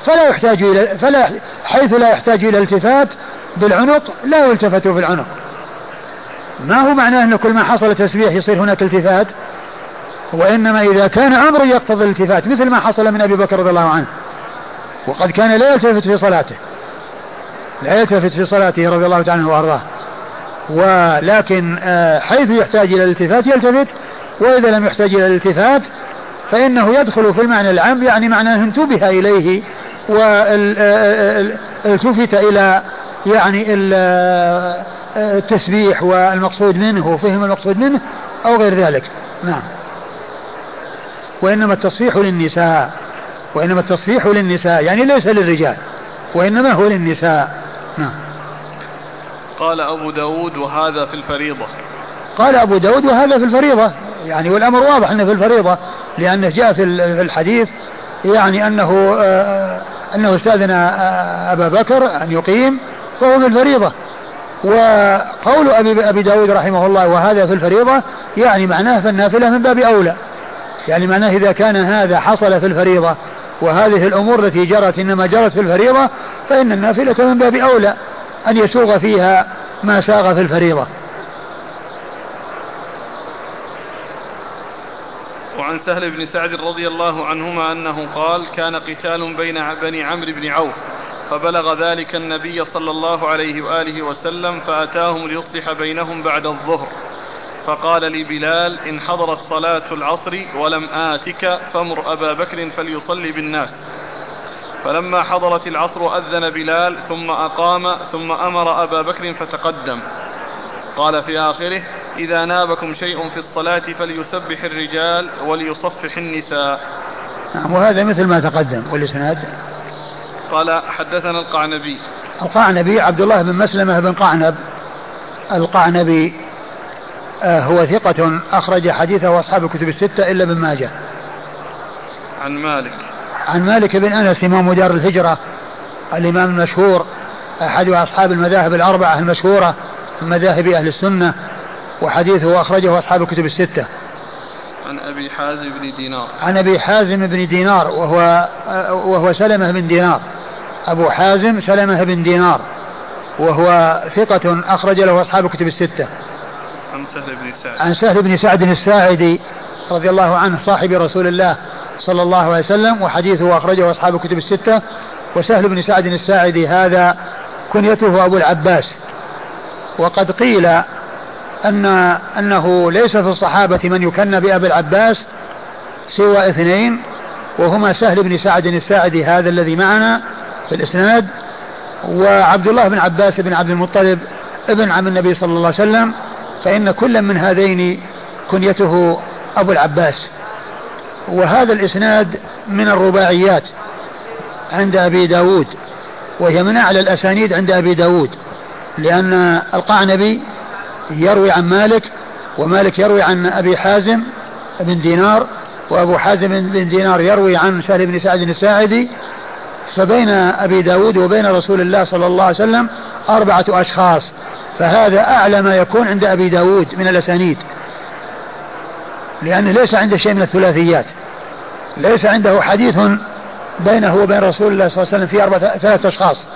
فلا يحتاج إلى فلا حيث لا يحتاج إلى التفات بالعنق لا يلتفت في العنق. ما هو معناه أن كل ما حصل تسبيح يصير هناك التفات؟ وإنما إذا كان أمر يقتضي الالتفات مثل ما حصل من أبي بكر رضي الله عنه. وقد كان لا يلتفت في صلاته. لا يلتفت في صلاته رضي الله تعالى عنه وأرضاه. ولكن آه، حيث يحتاج إلى الالتفات يلتفت. وإذا لم يحتاج إلى الالتفات فإنه يدخل في المعنى العام يعني معناه انتبه إليه. والتفت إلى يعني التسبيح والمقصود منه وفهم المقصود منه أو غير ذلك. نعم. وإنما التصفيح للنساء. وإنما التصفيح للنساء. يعني ليس للرجال. وإنما هو للنساء. نعم. قال أبو داود وهذا في الفريضة. قال أبو داود وهذا في الفريضة. يعني والأمر واضح أنه في الفريضة. لأنه جاء في الحديث يعني أنه آه، أنه استأذن آه، أبا بكر أن يقيم فهو في الفريضة. وقول أبي أبي داود رحمه الله وهذا في الفريضة يعني معناه في النافلة من باب أولى. يعني معناه إذا كان هذا حصل في الفريضة وهذه الأمور التي جرت إنما جرت في الفريضة فإن النافلة من باب أولى أن يسوغ فيها ما ساغ في الفريضة. وعن سهل بن سعد رضي الله عنهما أنه قال كان قتال بين بني عمرو بن عوف فبلغ ذلك النبي صلى الله عليه وآله وسلم فأتاهم ليصلح بينهم بعد الظهر. فقال لي بلال إن حضرت صلاة العصر ولم آتك فمر أبا بكر فليصلي بالناس. فلما حضرت العصر أذن بلال ثم أقام ثم أمر أبا بكر فتقدم. قال في آخره إذا نابكم شيء في الصلاة فليسبح الرجال وليصفح النساء. نعم وهذا مثل ما تقدم والإسناد. قال حدثنا القعنبي. القعنبي عبد الله بن مسلمة بن قعنب القعنبي هو ثقة أخرج حديثه أصحاب الكتب الستة إلا ابن ماجه. عن مالك. عن مالك بن أنس إمام دار الهجرة الإمام المشهور أحد أصحاب المذاهب الأربعة المشهورة من مذاهب أهل السنة وحديثه أخرجه أصحاب الكتب الستة. عن أبي حازم بن دينار. عن أبي حازم بن دينار وهو وهو سلمة بن دينار. أبو حازم سلمة بن دينار وهو ثقة أخرج له أصحاب الكتب الستة. عن سهل بن سعد. عن سهل بن سعد الساعدي رضي الله عنه صاحب رسول الله صلى الله عليه وسلم وحديثه أخرجه أصحاب الكتب الستة. وسهل بن سعد الساعدي هذا كنيته أبو العباس. وقد قيل أن أنه ليس في الصحابة من يكن بأبي العباس سوى اثنين وهما سهل بن سعد الساعدي هذا الذي معنا في الإسناد وعبد الله بن عباس بن عبد المطلب ابن عم النبي صلى الله عليه وسلم فإن كل من هذين كنيته أبو العباس. وهذا الإسناد من الرباعيات عند أبي داود وهي من أعلى الأسانيد عند أبي داود لأن القعنبي يروي عن مالك ومالك يروي عن أبي حازم بن دينار وأبو حازم بن دينار يروي عن سهل بن سعد الساعدي. فبين أبي داود وبين رسول الله صلى الله عليه وسلم أربعة أشخاص فهذا أعلى ما يكون عند أبي داود من الأسانيد. لأنه ليس عنده شيء من الثلاثيات. ليس عنده حديث بينه وبين رسول الله صلى الله عليه وسلم في أربعة ثلاثة أشخاص.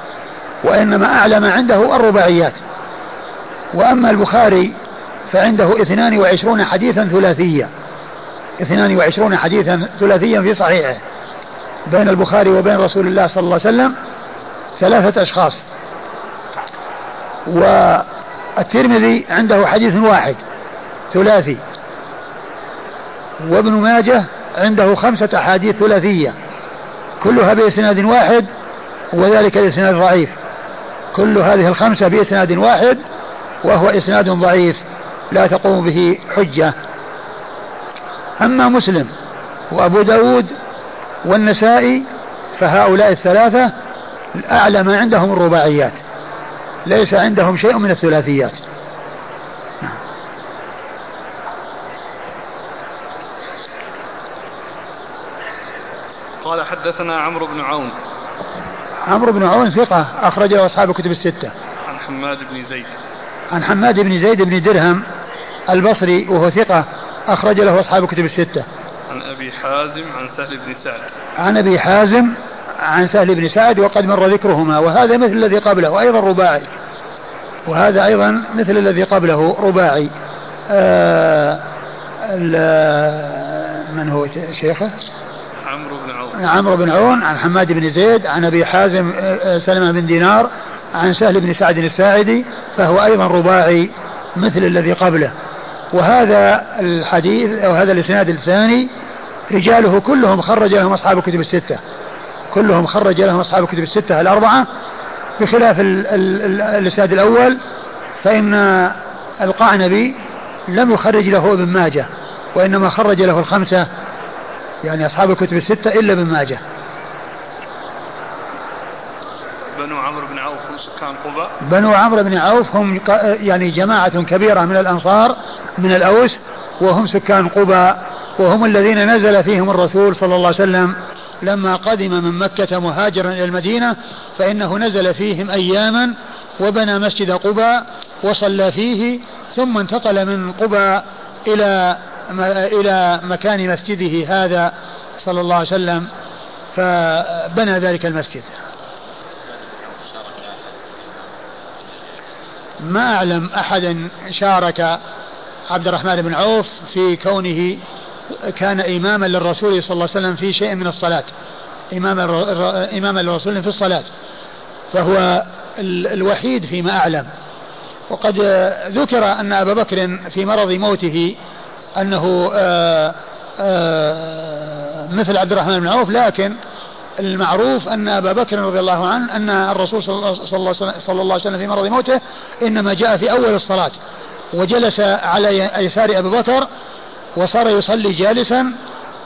وإنما أعلى ما عنده الرباعيات. وأما البخاري فعنده اثنان وعشرون حديثا ثلاثيا اثنان وعشرون حديثا ثلاثيا في صحيحه. بين البخاري وبين رسول الله صلى الله عليه وسلم ثلاثة أشخاص. والترمذي عنده حديث واحد ثلاثي وابن ماجه عنده خمسة أحاديث ثلاثية كلها بإسناد واحد وذلك الإسناد ضعيف كل هذه الخمسة بإسناد واحد وهو إسناد ضعيف لا تقوم به حجة. أما مسلم وأبو داود والنسائي فهؤلاء الثلاثة أعلى ما عندهم الرباعيات. ليس عندهم شيء من الثلاثيات. قال حدثنا عمرو بن عون. عمرو بن عون ثقة أخرجه أصحاب كتب الستة. عن حماد بن زيد. عن حماد بن زيد بن درهم البصري وهو ثقة أخرج له أصحاب كتب الستة. عن أبي حازم عن سهل بن سعد. عن أبي حازم عن سهل بن سعد وقد مر ذكرهما وهذا مثل الذي قبله أيضا رباعي. وهذا أيضا مثل الذي قبله رباعي. آه من هو شيخه؟ عمرو بن عون. عمرو بن عون عن حماد بن زيد عن أبي حازم آه، سلمة بن دينار عن سهل بن سعد الساعدي فهو أيضا رباعي مثل الذي قبله. وهذا الحديث أو هذا الإسناد الثاني رجاله كلهم خرج لهم أصحاب الكتب الستة. كلهم خرج لهم أصحاب الكتب الستة الأربعة بخلاف الاسناد الأول فإن القعنبي لم يخرج له ابن ماجه وإنما خرج له الخمسة يعني أصحاب الكتب الستة إلا ابن ماجه. بنو عمرو بن عوف هم سكان قباء؟ بنو عمرو بن عوف هم يعني جماعة كبيرة من الأنصار من الأوس وهم سكان قباء وهم الذين نزل فيهم الرسول صلى الله عليه وسلم لما قدم من مكة مهاجرا إلى المدينة فإنه نزل فيهم أياما وبنى مسجد قباء وصلى فيه ثم انتقل من قباء إلى إلى مكان مسجده هذا صلى الله عليه وسلم فبنى ذلك المسجد. ما أعلم أحدا شارك عبد الرحمن بن عوف في كونه كان إماما للرسول صلى الله عليه وسلم في شيء من الصلاة. إماما إماما للرسول في الصلاة. فهو الوحيد فيما أعلم. وقد ذكر أن أبا بكر في مرض موته أنه آه، آه، مثل عبد الرحمن بن عوف لكن المعروف أن أبا بكر رضي الله عنه أن الرسول صلى الله عليه وسلم في مرض موته إنما جاء في أول الصلاة. وجلس على يسار أبي بكر وصار يصلي جالسا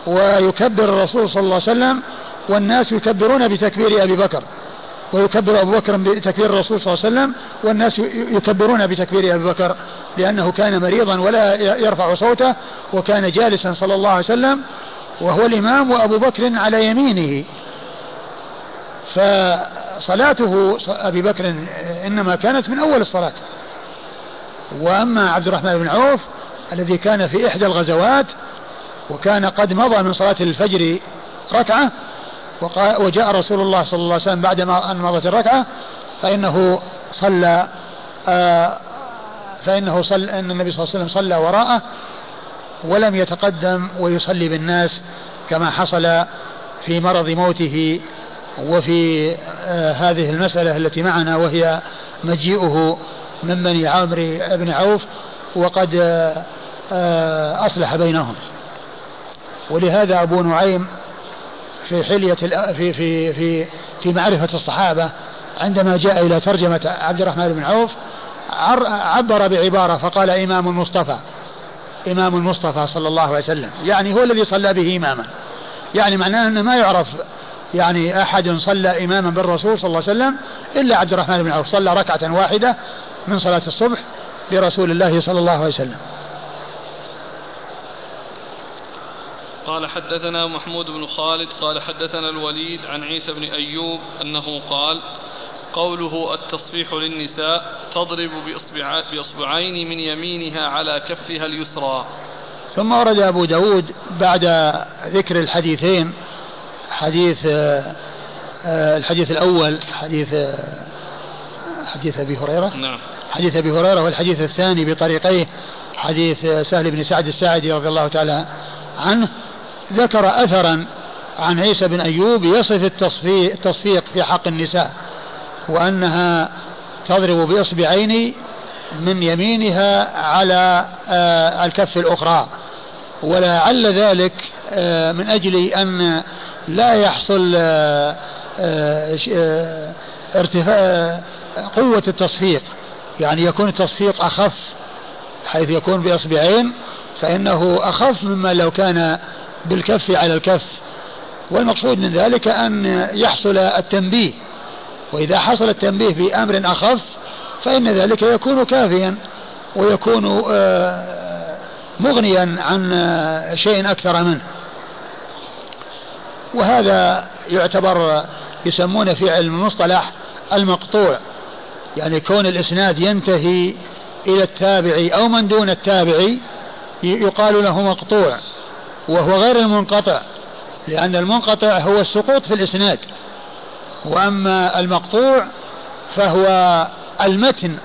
ويكبر الرسول صلى الله عليه وسلم والناس يكبرون بتكبير أبي بكر ويكبر أبو بكر بتكبير الرسول صلى الله عليه وسلم والناس يكبرون بتكبير أبي بكر لأنه كان مريضا ولا يرفع صوته وكان جالسا صلى الله عليه وسلم وهو الإمام وأبو بكر على يمينه. فصلاته أبي بكر إنما كانت من أول الصلاة. وأما عبد الرحمن بن عوف الذي كان في إحدى الغزوات وكان قد مضى من صلاة الفجر ركعة وجاء رسول الله صلى الله عليه وسلم بعدما أن مضت الركعة فإنه صلى فإنه صلى أن النبي صلى الله عليه وسلم صلى وراءه ولم يتقدم ويصلي بالناس كما حصل في مرض موته وفي هذه المسألة التي معنا وهي مجيئه من بني عمرو بن عوف وقد أصلح بينهم. ولهذا أبو نعيم في حلية في في في في معرفة الصحابة عندما جاء إلى ترجمة عبد الرحمن بن عوف عبر بعبارة فقال إمام المصطفى إمام المصطفى صلى الله عليه وسلم. يعني هو الذي صلى به إماما. يعني معناه أنه ما يعرف يعني أحد صلى إماما بالرسول صلى الله عليه وسلم إلا عبد الرحمن بن عوف. صلى ركعة واحدة من صلاة الصبح لرسول الله صلى الله عليه وسلم. قال حدثنا محمود بن خالد قال حدثنا الوليد عن عيسى بن أيوب أنه قال قوله التصفيح للنساء تضرب بإصبع بإصبعين من يمينها على كفها اليسرى. ثم ورد أبو داود بعد ذكر الحديثين حديث آه، الحديث الأول حديث آه، حديث أبي هريرة نعم. حديث أبي هريرة والحديث الثاني بطريقيه حديث سهل بن سعد الساعدي رضي الله تعالى عنه ذكر أثرا عن عيسى بن أيوب يصف التصفيق في حق النساء وأنها تضرب بإصبعين من يمينها على آه، الكف الأخرى. ولعل ذلك آه، من أجل أن لا يحصل آه، ارتفاع قوة التصفيق. يعني يكون التصفيق أخف حيث يكون بإصبعين فإنه أخف مما لو كان بالكف على الكف. والمقصود من ذلك أن يحصل التنبيه. وإذا حصل التنبيه بأمر أخف فإن ذلك يكون كافيا ويكون آه، مغنيا عن آه، شيء أكثر منه. وهذا يعتبر يسمونه في علم المصطلح المقطوع. يعني كون الإسناد ينتهي إلى التابع أو من دون التابع يقال له مقطوع. وهو غير المنقطع لأن المنقطع هو السقوط في الإسناد وأما المقطوع فهو المتن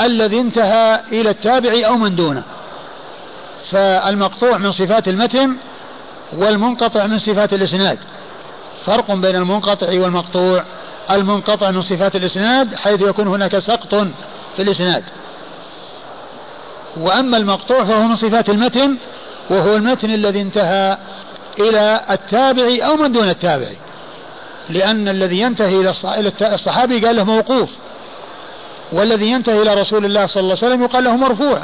الذي انتهى إلى التابع أو من دونه. فالمقطوع من صفات المتن والمنقطع من صفات الإسناد. فرق بين المنقطع والمقطوع المنقطع من صفات الإسناد حيث يكون هناك سقط في الإسناد. وأما المقطوع فهو من صفات المتن وهو المتن الذي انتهى إلى التابع أو من دون التابع. لأن الذي ينتهي إلى الصحابي قال له موقوف. والذي ينتهي إلى رسول الله صلى الله عليه وسلم يقال له مرفوع.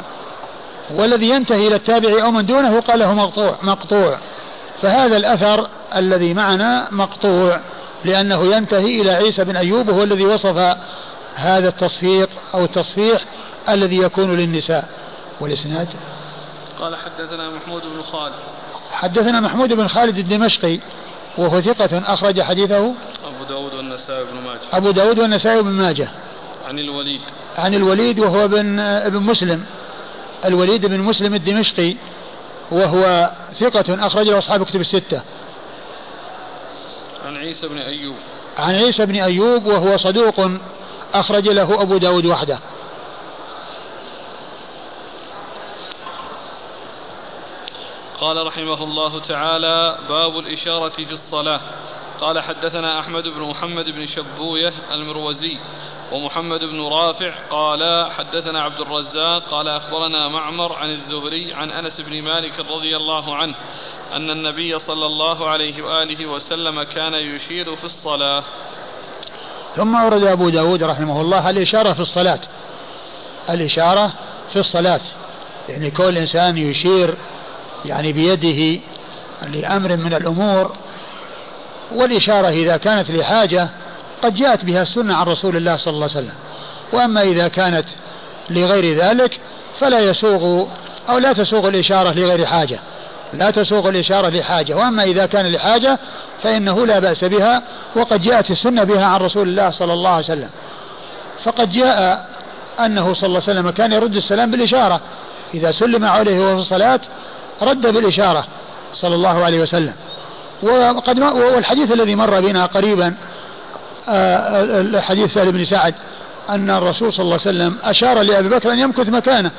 والذي ينتهي إلى التابع أو من دونه يقال له مقطوع مقطوع. فهذا الأثر الذي معنا مقطوع لأنه ينتهي إلى عيسى بن أيوب وهو الذي وصف هذا التصفيق أو التصفيح الذي يكون للنساء. والإسناد؟ قال حدثنا محمود بن خالد. حدثنا محمود بن خالد الدمشقي وهو ثقة أخرج حديثه أبو داود والنسائي بن ماجه. أبو داود والنسائي بن ماجه. عن الوليد. عن الوليد وهو ابن ابن مسلم. الوليد بن مسلم الدمشقي وهو ثقة أخرج له أصحاب كتب الستة. عن عيسى بن أيوب. عن عيسى بن أيوب وهو صدوق أخرج له أبو داود وحده. قال رحمه الله تعالى باب الإشارة في الصلاة. قال حدثنا أحمد بن محمد بن شبوية المروزي ومحمد بن رافع قال حدثنا عبد الرزاق قال أخبرنا معمر عن الزهري عن أنس بن مالك رضي الله عنه أن النبي صلى الله عليه وآله وسلم كان يشير في الصلاة. ثم أورد أبو داود رحمه الله الإشارة في الصلاة. الإشارة في الصلاة. يعني كل إنسان يشير يعني بيده لأمر من الأمور والإشارة إذا كانت لحاجة قد جاءت بها السنة عن رسول الله صلى الله عليه وسلم. وأما إذا كانت لغير ذلك فلا يسوغ أو لا تسوغ الإشارة لغير حاجة. لا تسوغ الإشارة لحاجة. وأما إذا كان لحاجة فإنه لا بأس بها وقد جاءت السنة بها عن رسول الله صلى الله عليه وسلم. فقد جاء أنه صلى الله عليه وسلم كان يرد السلام بالإشارة. إذا سلم عليه وهو في الصلاة رد بالإشارة صلى الله عليه وسلم. وقد والحديث الذي مر بنا قريبا آه، حديث سهل بن سعد أن الرسول صلى الله عليه وسلم أشار لأبي بكر أن يمكث مكانه.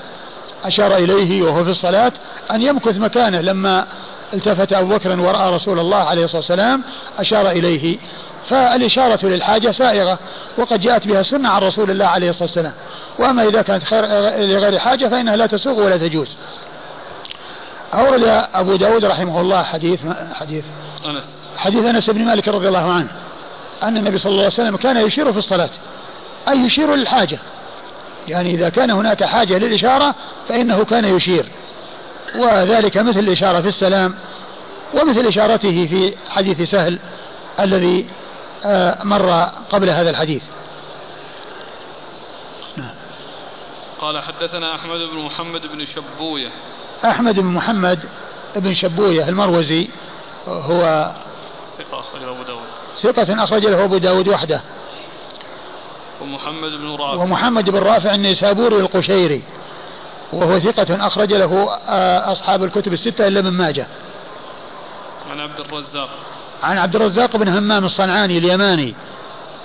أشار إليه وهو في الصلاة أن يمكث مكانه. لما التفت أبو بكر ورأى رسول الله عليه الصلاة والسلام أشار إليه. فالإشارة للحاجة سائغة وقد جاءت بها سنة عن رسول الله عليه الصلاة والسلام. وأما إذا كانت خير لغير حاجة فإنها لا تسوغ ولا تجوز. أورد أبو داود رحمه الله حديث حديث. أنس. حديث أنس بن مالك رضي الله عنه. أن النبي صلى الله عليه وسلم كان يشير في الصلاة. أي يشير للحاجة. يعني إذا كان هناك حاجة للإشارة فإنه كان يشير. وذلك مثل الإشارة في السلام ومثل إشارته في حديث سهل الذي آه، مر قبل هذا الحديث. قال حدثنا أحمد بن محمد بن شبوية. أحمد بن محمد بن شبوية المروزي هو ثقة أخرج أبو داود. ثقة أخرج له أبو داود وحده. ومحمد بن رافع. ومحمد بن رافع النيسابوري القشيري وهو ثقة أخرج له آه، أصحاب الكتب الستة إلا من ماجه. عن عبد الرزاق. عن عبد الرزاق بن همام الصنعاني اليماني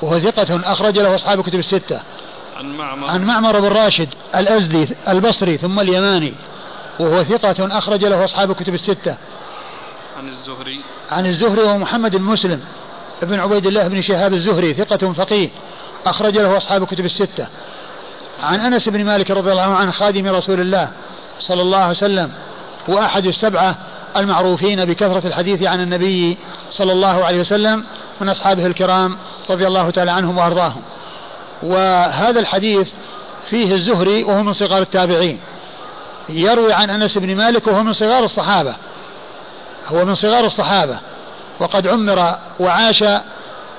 وهو ثقة أخرج له أصحاب الكتب الستة. عن معمر. عن معمر بن راشد الأزدي البصري ثم اليماني. وهو ثقة أخرج له أصحاب الكتب الستة. عن الزهري. عن الزهري ومحمد بن مسلم ابن عبيد الله بن شهاب الزهري ثقة فقيه أخرج له أصحاب الكتب الستة. عن أنس بن مالك رضي الله عنه خادم رسول الله صلى الله عليه وسلم وأحد السبعة المعروفين بكثرة الحديث عن النبي صلى الله عليه وسلم من أصحابه الكرام رضي الله تعالى عنهم وأرضاهم. وهذا الحديث فيه الزهري وهو من صغار التابعين. يروي عن أنس بن مالك وهو من صغار الصحابة. هو من صغار الصحابة. وقد عمر وعاش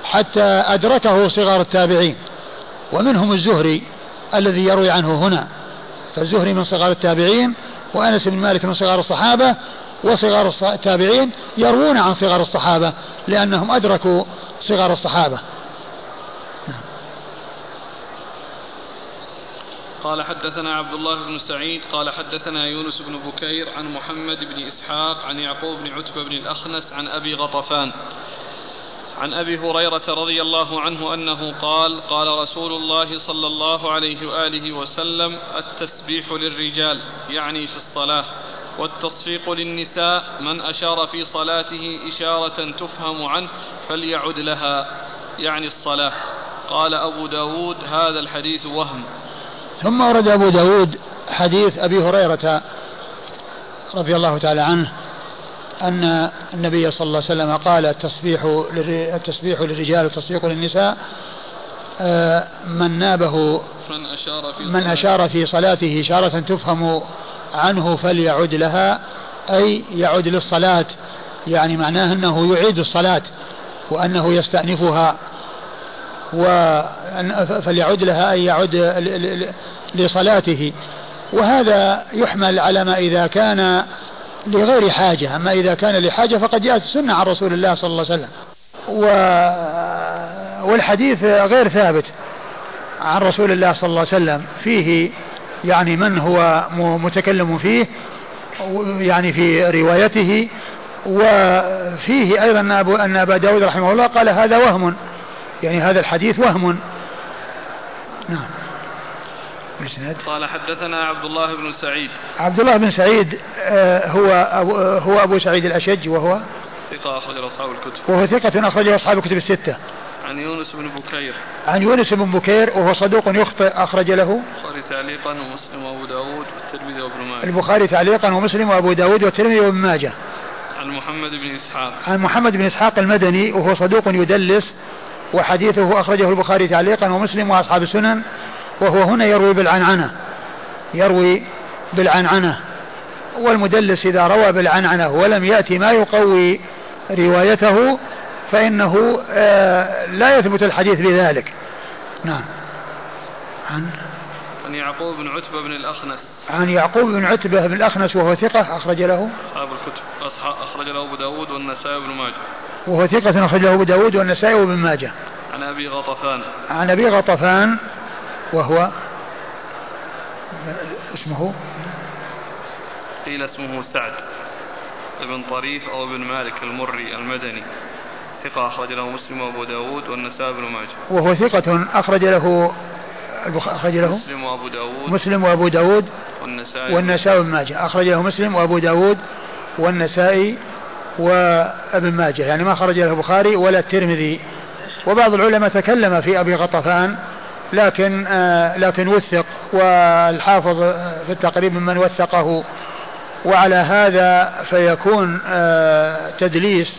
حتى أدركه صغار التابعين. ومنهم الزهري الذي يروي عنه هنا. فالزهري من صغار التابعين وأنس بن مالك من صغار الصحابة وصغار التابعين يروون عن صغار الصحابة لأنهم أدركوا صغار الصحابة. قال حدثنا عبد الله بن سعيد قال حدثنا يونس بن بكير عن محمد بن إسحاق عن يعقوب بن عتبة بن الأخنس عن أبي غطفان عن أبي هريرة رضي الله عنه أنه قال قال رسول الله صلى الله عليه وآله وسلم التسبيح للرجال يعني في الصلاة والتصفيق للنساء من أشار في صلاته إشارة تفهم عنه فليعد لها يعني الصلاة قال أبو داود هذا الحديث وهم ثم ورد أبو داود حديث أبي هريرة رضي الله تعالى عنه أن النبي صلى الله عليه وسلم قال التسبيح التسبيح للرجال والتصفيق للنساء آه، من نابه من أشار في من أشار في صلاته إشارة تفهم عنه فليعد لها أي يعد للصلاة يعني معناه أنه يعيد الصلاة وأنه يستأنفها. فليعد لها أي يعد لصلاته. وهذا يحمل على ما إذا كان لغير حاجة. أما إذا كان لحاجة فقد جاءت السنة عن رسول الله صلى الله عليه وسلم. و... والحديث غير ثابت عن رسول الله صلى الله عليه وسلم. فيه يعني من هو متكلم فيه يعني في روايته. وفيه أيضا أن أبا داود رحمه الله قال هذا وهم. يعني هذا الحديث وهم. نعم. الاسناد قال حدثنا عبد الله بن سعيد. عبد الله بن سعيد آه، هو أبو هو أبو سعيد الاشج وهو ثقة أخرج أصحاب الكتب. وهو ثقة أخرج أصحاب الكتب الستة. عن يونس بن بكير. عن يونس بن بكير وهو صدوق يخطئ أخرج له. البخاري تعليقا ومسلم وأبو داود والترمذي وابن ماجه. البخاري تعليقا ومسلم وأبو داود والترمذي وابن ماجه. عن محمد بن إسحاق. عن محمد بن إسحاق المدني وهو صدوق يدلس وحديثه أخرجه البخاري تعليقا ومسلم وأصحاب السنن وهو هنا يروي بالعنعنة يروي بالعنعنة. والمدلس إذا روى بالعنعنة ولم يأتي ما يقوي روايته فإنه آه، لا يثبت الحديث بذلك. نعم. عن؟ عن يعقوب بن عتبة بن الأخنس. عن يعقوب بن عتبة بن الأخنس وهو ثقة أخرج له؟ أصحاب الكتب أخرج له أبو داود والنسائي بن ماجه. وهو ثقة أخرج له أبو داود والنسائي وابن ماجه. عن أبي غطفان. عن أبي غطفان وهو اسمه؟ قيل اسمه سعد ابن طريف أو ابن مالك المري المدني. ثقة أخرج له مسلم وأبو داود والنسائي بن ماجه. وهو ثقة أخرج له أخرج له مسلم وأبو داود مسلم وأبو داود والنسائي والنسائي بن ماجه. أخرج له مسلم وأبو داود والنسائي وابن ماجه يعني ما خرج له البخاري ولا الترمذي. وبعض العلماء تكلم في أبي غطفان لكن آه لكن وثق والحافظ في التقريب ممن وثقه. وعلى هذا فيكون آه تدليس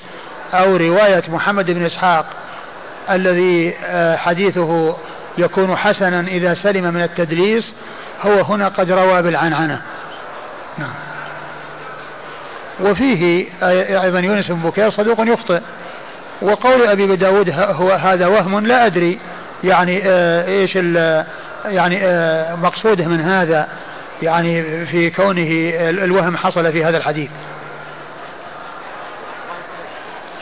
أو رواية محمد بن إسحاق الذي آه حديثه يكون حسنا إذا سلم من التدليس هو هنا قد روى بالعنعنة. نعم. وفيه أيضا يونس بن بكير صدوق يخطئ. وقول أبي داود هو هذا وهم لا أدري. يعني آه إيش يعني آه مقصوده من هذا. يعني في كونه الوهم حصل في هذا الحديث.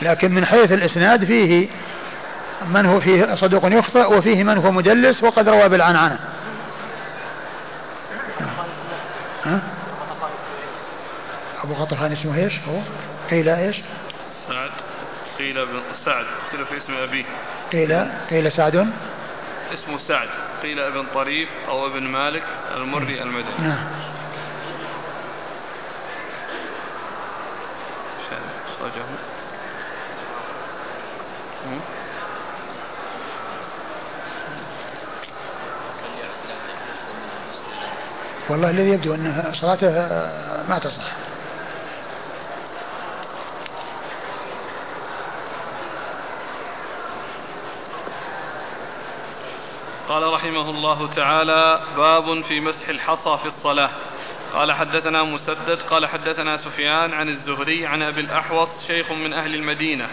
لكن من حيث الإسناد فيه من هو فيه صدوق يخطئ وفيه من هو مدلس وقد روى بالعنعنة. ها؟ أبو غطفان اسمه إيش هو؟ قيل إيش؟ سعد. قيل سعد. قيل في اسم ابيه قيل قيل سعد. اسمه سعد. قيل ابن طريف أو ابن مالك المري المدني. نعم. والله الذي يبدو أن صلاته ما تصح. قال رحمه الله تعالى باب في مسح الحصى في الصلاة. قال حدثنا مسدد قال حدثنا سفيان عن الزهري عن أبي الأحوص شيخ من أهل المدينة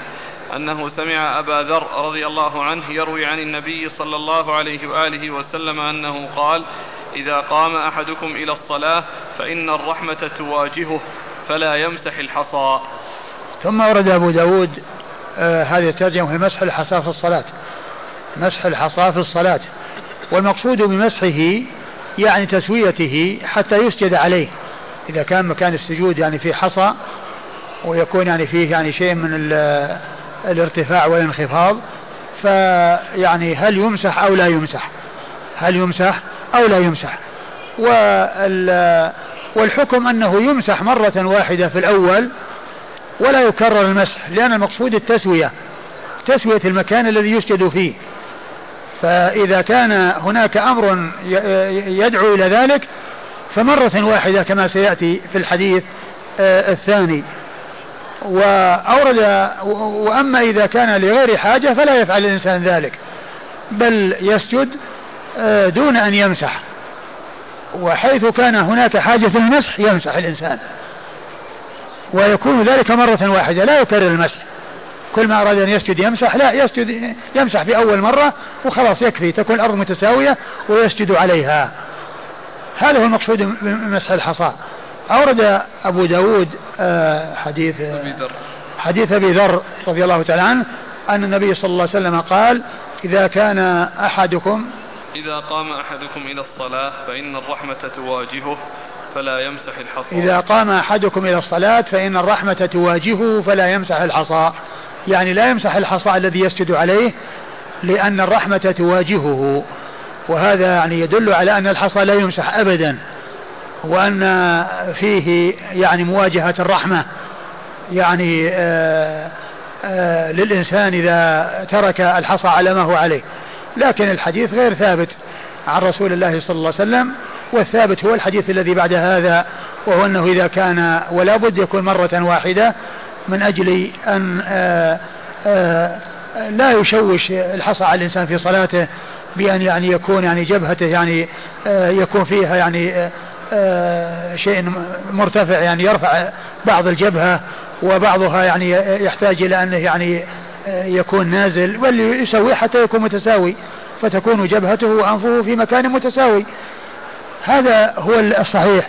أنه سمع أبا ذر رضي الله عنه يروي عن النبي صلى الله عليه وآله وسلم أنه قال إذا قام أحدكم إلى الصلاة فإن الرحمة تواجهه فلا يمسح الحصى. ثم ورد أبو داود آه هذه الترجمة في مسح الحصى في الصلاة. مسح الحصى في الصلاة. والمقصود بمسحه يعني تسويته حتى يسجد عليه. إذا كان مكان السجود يعني في حصى ويكون يعني فيه يعني شيء من الارتفاع والانخفاض فيعني هل يمسح أو لا يمسح؟ هل يمسح أو لا يمسح؟ والحكم أنه يمسح مرة واحدة في الأول ولا يكرر المسح لأن المقصود التسوية تسوية المكان الذي يسجد فيه. فإذا كان هناك أمر يدعو إلى ذلك فمرة واحدة كما سيأتي في الحديث آه، الثاني. وأورد وأما إذا كان لغير حاجة فلا يفعل الإنسان ذلك بل يسجد آه، دون أن يمسح. وحيث كان هناك حاجة في المسح يمسح الإنسان. ويكون ذلك مرة واحدة لا يكرر المسح. كل ما أراد أن يسجد يمسح لا يسجد يمسح في أول مرة وخلاص يكفي تكون الأرض متساوية ويسجد عليها. هذا هو المقصود من مسح الحصى. أورد أبو داود آه، حديث حديث أبي ذر رضي الله تعالى عنه أن النبي صلى الله عليه وسلم قال إذا كان أحدكم إذا قام أحدكم إلى الصلاة فإن الرحمة تواجهه فلا يمسح الحصى. إذا قام أحدكم إلى الصلاة فإن الرحمة تواجهه فلا يمسح الحصى. يعني لا يمسح الحصى الذي يسجد عليه لأن الرحمة تواجهه. وهذا يعني يدل على أن الحصى لا يمسح أبدا وأن فيه يعني مواجهة الرحمة. يعني آآ آه، آآ آه، للإنسان إذا ترك الحصى على ما هو عليه. لكن الحديث غير ثابت عن رسول الله صلى الله عليه وسلم والثابت هو الحديث الذي بعد هذا وهو أنه إذا كان ولا بد يكون مرة واحدة من أجل أن آآ آآ لا يشوش الحصى على الإنسان في صلاته بأن يعني يكون يعني جبهته يعني يكون فيها يعني شيء مرتفع يعني يرفع بعض الجبهة وبعضها يعني يحتاج إلى أنه يعني يكون نازل واللي يسوي حتى يكون متساوي فتكون جبهته وأنفه في مكان متساوي. هذا هو الصحيح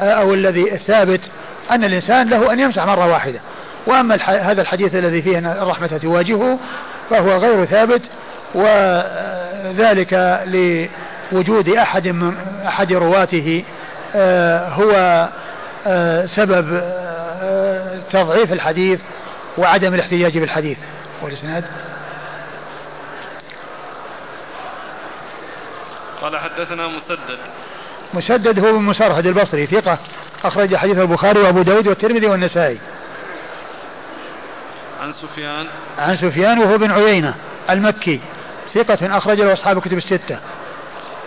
أو الذي الثابت أن الإنسان له أن يمسح مرة واحدة. وأما هذا الحديث الذي فيه أن الرحمة تواجهه فهو غير ثابت وذلك لوجود أحد من أحد رواته آه، هو آه، سبب آه، تضعيف الحديث وعدم الاحتجاج بالحديث. والإسناد؟ قال حدثنا مسدد. مسدد هو بن مسرهد البصري ثقة أخرج حديث البخاري وأبو داود والترمذي والنسائي. عن سفيان. عن سفيان وهو بن عيينة المكي ثقة أخرج له أصحاب الكتب الستة.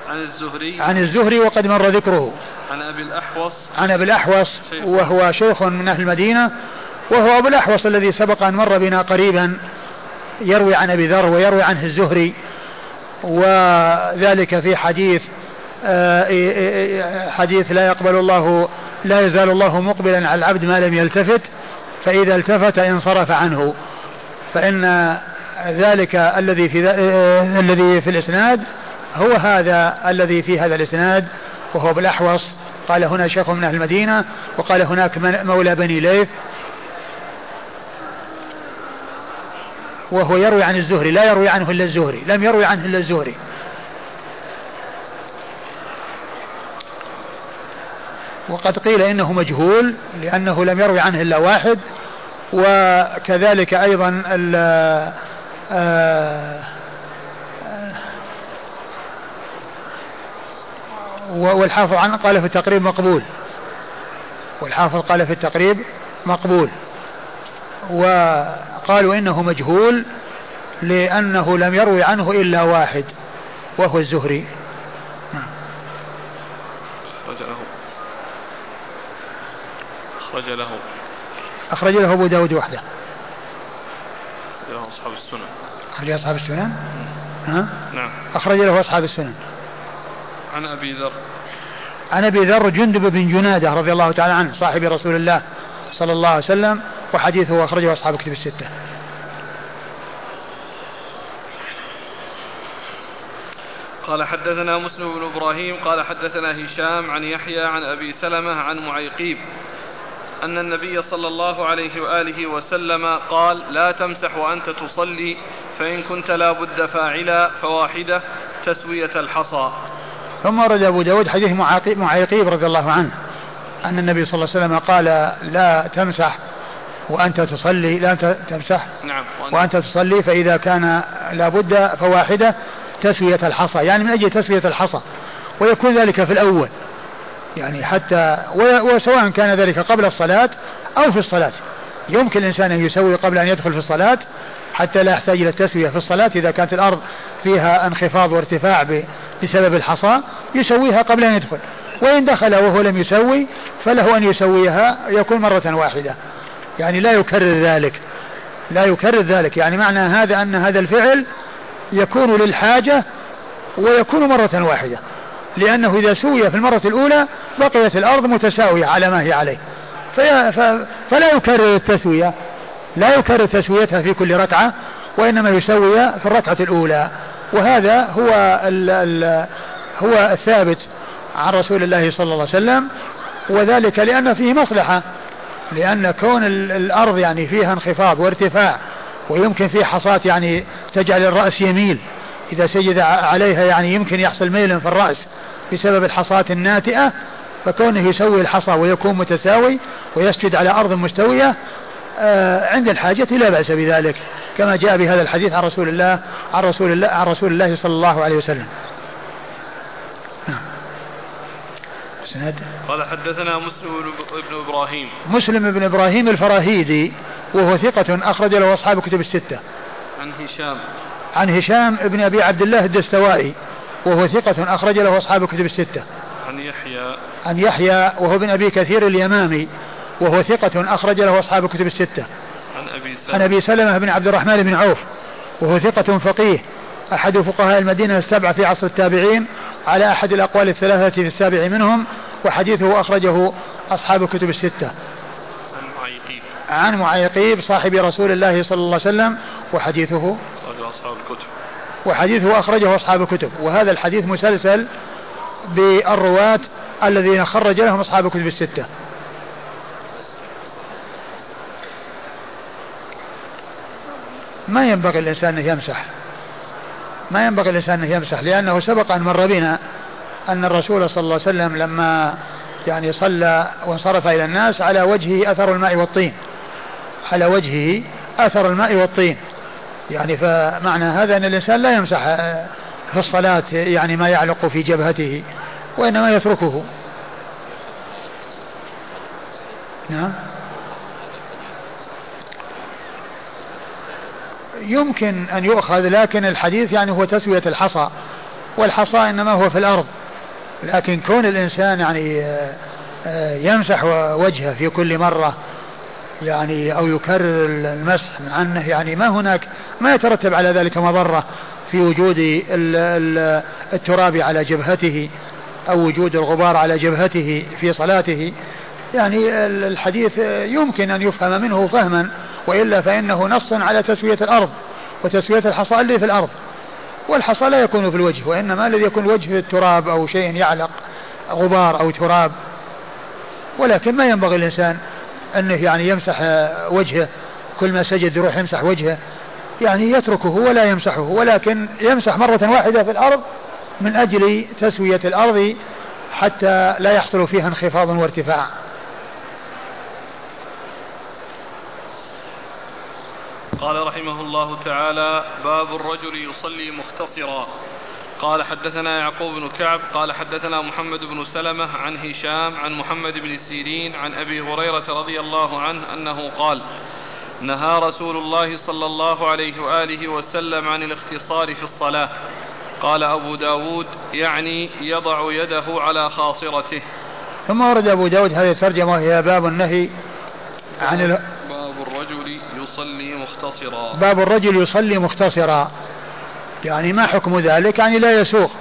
عن الزهري. عن الزهري وقد مر ذكره. عن أبي الأحوص. عن أبي الأحوص وهو شيخ من أهل المدينة وهو أبو الأحوص الذي سبق أن مر بنا قريبا يروي عن أبي ذر ويروي عنه الزهري وذلك في حديث آه، حديث لا يقبل الله لا يزال الله مقبلا على العبد ما لم يلتفت. فإذا التفت انصرف عنه فإن ذلك الذي في آه، الذي في الإسناد هو هذا الذي في هذا الإسناد وهو بالأحوص. قال هنا شيخ من أهل المدينة وقال هناك مولى بني ليث وهو يروي عن الزهري لا يروي عنه إلا الزهري لم يروي عنه إلا الزهري. وقد قيل إنه مجهول لأنه لم يروي عنه إلا واحد وكذلك أيضا آه، والحافظ عنه قال في التقريب مقبول. والحافظ قال في التقريب مقبول. وقالوا إنه مجهول لأنه لم يروي عنه إلا واحد وهو الزهري نعم. أخرج له أخرج له. أخرج له أبو داود وحده. أخرج له أصحاب السنن. أخرج أصحاب السنن؟ ها؟ نعم. أخرج له أصحاب السنن. عن أبي ذر. عن أبي ذر جندب بن جنادة رضي الله تعالى عنه صاحب رسول الله صلى الله عليه وسلم وحديثه أخرجه أصحاب كتب الستة. قال حدثنا مسلم بن إبراهيم قال حدثنا هشام عن يحيى عن أبي سلمة عن معيقيب. أن النبي صلى الله عليه وآله وسلم قال لا تمسح وأنت تصلي فإن كنت لا بد فاعلا فواحدة تسوية الحصى. ثم ورد أبو داود حديث معيقيب رضي الله عنه أن النبي صلى الله عليه وسلم قال لا تمسح وأنت تصلي لا تمسح نعم وأنت, وأنت تصلي فإذا كان لابد فواحدة تسوية الحصى. يعني من أجل تسوية الحصى ويكون ذلك في الأول. يعني حتى وسواء كان ذلك قبل الصلاة أو في الصلاة. يمكن الإنسان أن يسوي قبل أن يدخل في الصلاة حتى لا يحتاج إلى التسوية في الصلاة. إذا كانت الأرض فيها انخفاض وارتفاع بسبب الحصى يسويها قبل أن يدخل. وإن دخل وهو لم يسوي فله أن يسويها يكون مرة واحدة. يعني لا يكرر ذلك. لا يكرر ذلك. يعني معنى هذا أن هذا الفعل يكون للحاجة ويكون مرة واحدة. لأنه إذا سوي في المرة الأولى بقيت الأرض متساوية على ما هي عليه. فلا يكرر التسوية. لا يكرر تسويتها في كل ركعة وإنما يسوي في الركعة الأولى. وهذا هو ال ال هو الثابت عن رسول الله صلى الله عليه وسلم. وذلك لأن فيه مصلحة. لأن كون الأرض يعني فيها انخفاض وارتفاع ويمكن فيه حصاة يعني تجعل الرأس يميل إذا سجد عليها يعني يمكن يحصل ميل في الرأس بسبب الحصاة الناتئة فكونه يسوي الحصى ويكون متساوي ويسجد على أرض مستوية آه، عند الحاجة لا بأس بذلك كما جاء بهذا الحديث عن رسول الله عن رسول الله عن رسول الله صلى الله عليه وسلم. نعم. سند قال حدثنا مسلم بن إبراهيم مسلم بن إبراهيم الفراهيدي وهو ثقة أخرج له أصحاب كتب الستة. عن هشام عن هشام بن أبي عبد الله الدستوائي وهو ثقة أخرج له أصحاب كتب الستة. عن يحيى. عن يحيى وهو بن أبي كثير اليمامي وهو ثقة أخرج له أصحاب كتب الستة. عن أبي سلمة. عن أبي سلمة بن عبد الرحمن بن عوف وهو ثقة فقيه. أحد فقهاء المدينة السبعة في عصر التابعين على أحد الأقوال الثلاثة في السابع منهم وحديثه أخرجه أصحاب الكتب الستة. عن معيقيب. عن معيقيب صاحب رسول الله صلى الله عليه وسلم وحديثه أصحاب الكتب. وحديثه أخرجه أصحاب الكتب. وهذا الحديث مسلسل بالرواة الذين خرج لهم أصحاب الكتب الستة. ما ينبغي الإنسان أن يمسح. ما ينبغي الإنسان أن يمسح لأنه سبق أن مر بنا أن الرسول صلى الله عليه وسلم لما يعني صلى وانصرف إلى الناس على وجهه أثر الماء والطين. على وجهه أثر الماء والطين. يعني فمعنى هذا أن الإنسان لا يمسح في الصلاة يعني ما يعلق في جبهته وإنما يتركه. نعم. يمكن أن يؤخذ لكن الحديث يعني هو تسوية الحصى والحصى إنما هو في الأرض. لكن كون الإنسان يعني آه، آه، يمسح وجهه في كل مرة يعني أو يكرر المسح مع أنه يعني ما هناك ما يترتب على ذلك مضرة في وجود التراب على جبهته أو وجود الغبار على جبهته في صلاته. يعني الحديث يمكن أن يفهم منه فهما وإلا فإنه نص على تسوية الأرض وتسوية الحصى اللي في الأرض. والحصى لا يكون في الوجه وإنما الذي يكون الوجه في التراب أو شيء يعلق غبار أو تراب. ولكن ما ينبغي الإنسان أنه يعني يمسح وجهه كل ما سجد يروح يمسح وجهه. يعني يتركه ولا يمسحه ولكن يمسح مرة واحدة في الأرض من أجل تسوية الأرض حتى لا يحصل فيها انخفاض وارتفاع. قال رحمه الله تعالى باب الرجل يصلي مختصرا. قال حدثنا يعقوب بن كعب قال حدثنا محمد بن سلمة عن هشام عن محمد بن سيرين عن أبي هريرة رضي الله عنه أنه قال نهى رسول الله صلى الله عليه وآله وسلم عن الاختصار في الصلاة. قال أبو داود يعني يضع يده على خاصرته. ثم ورد أبو داود هذه الترجمة وهي باب النهي عن ال... باب الرجل يصلي مختصرا. باب الرجل يصلي مختصرا. يعني ما حكم ذلك؟ يعني لا يسوق.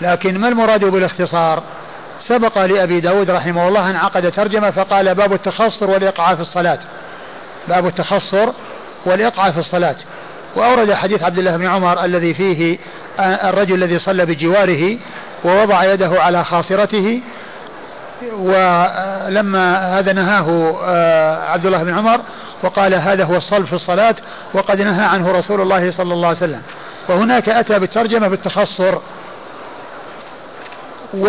لكن ما المراد بالاختصار؟ سبق لأبي داود رحمه الله أن عقد ترجمة فقال باب التخصر والإقعاء في الصلاة. باب التخصر والإقعاء في الصلاة. وأورد حديث عبد الله بن عمر الذي فيه الرجل الذي صلى بجواره ووضع يده على خاصرته ولما هذا نهاه آه، عبد الله بن عمر وقال هذا هو الصلب في الصلاة وقد نهى عنه رسول الله صلى الله عليه وسلم. وهناك أتى بالترجمة بالتخصر و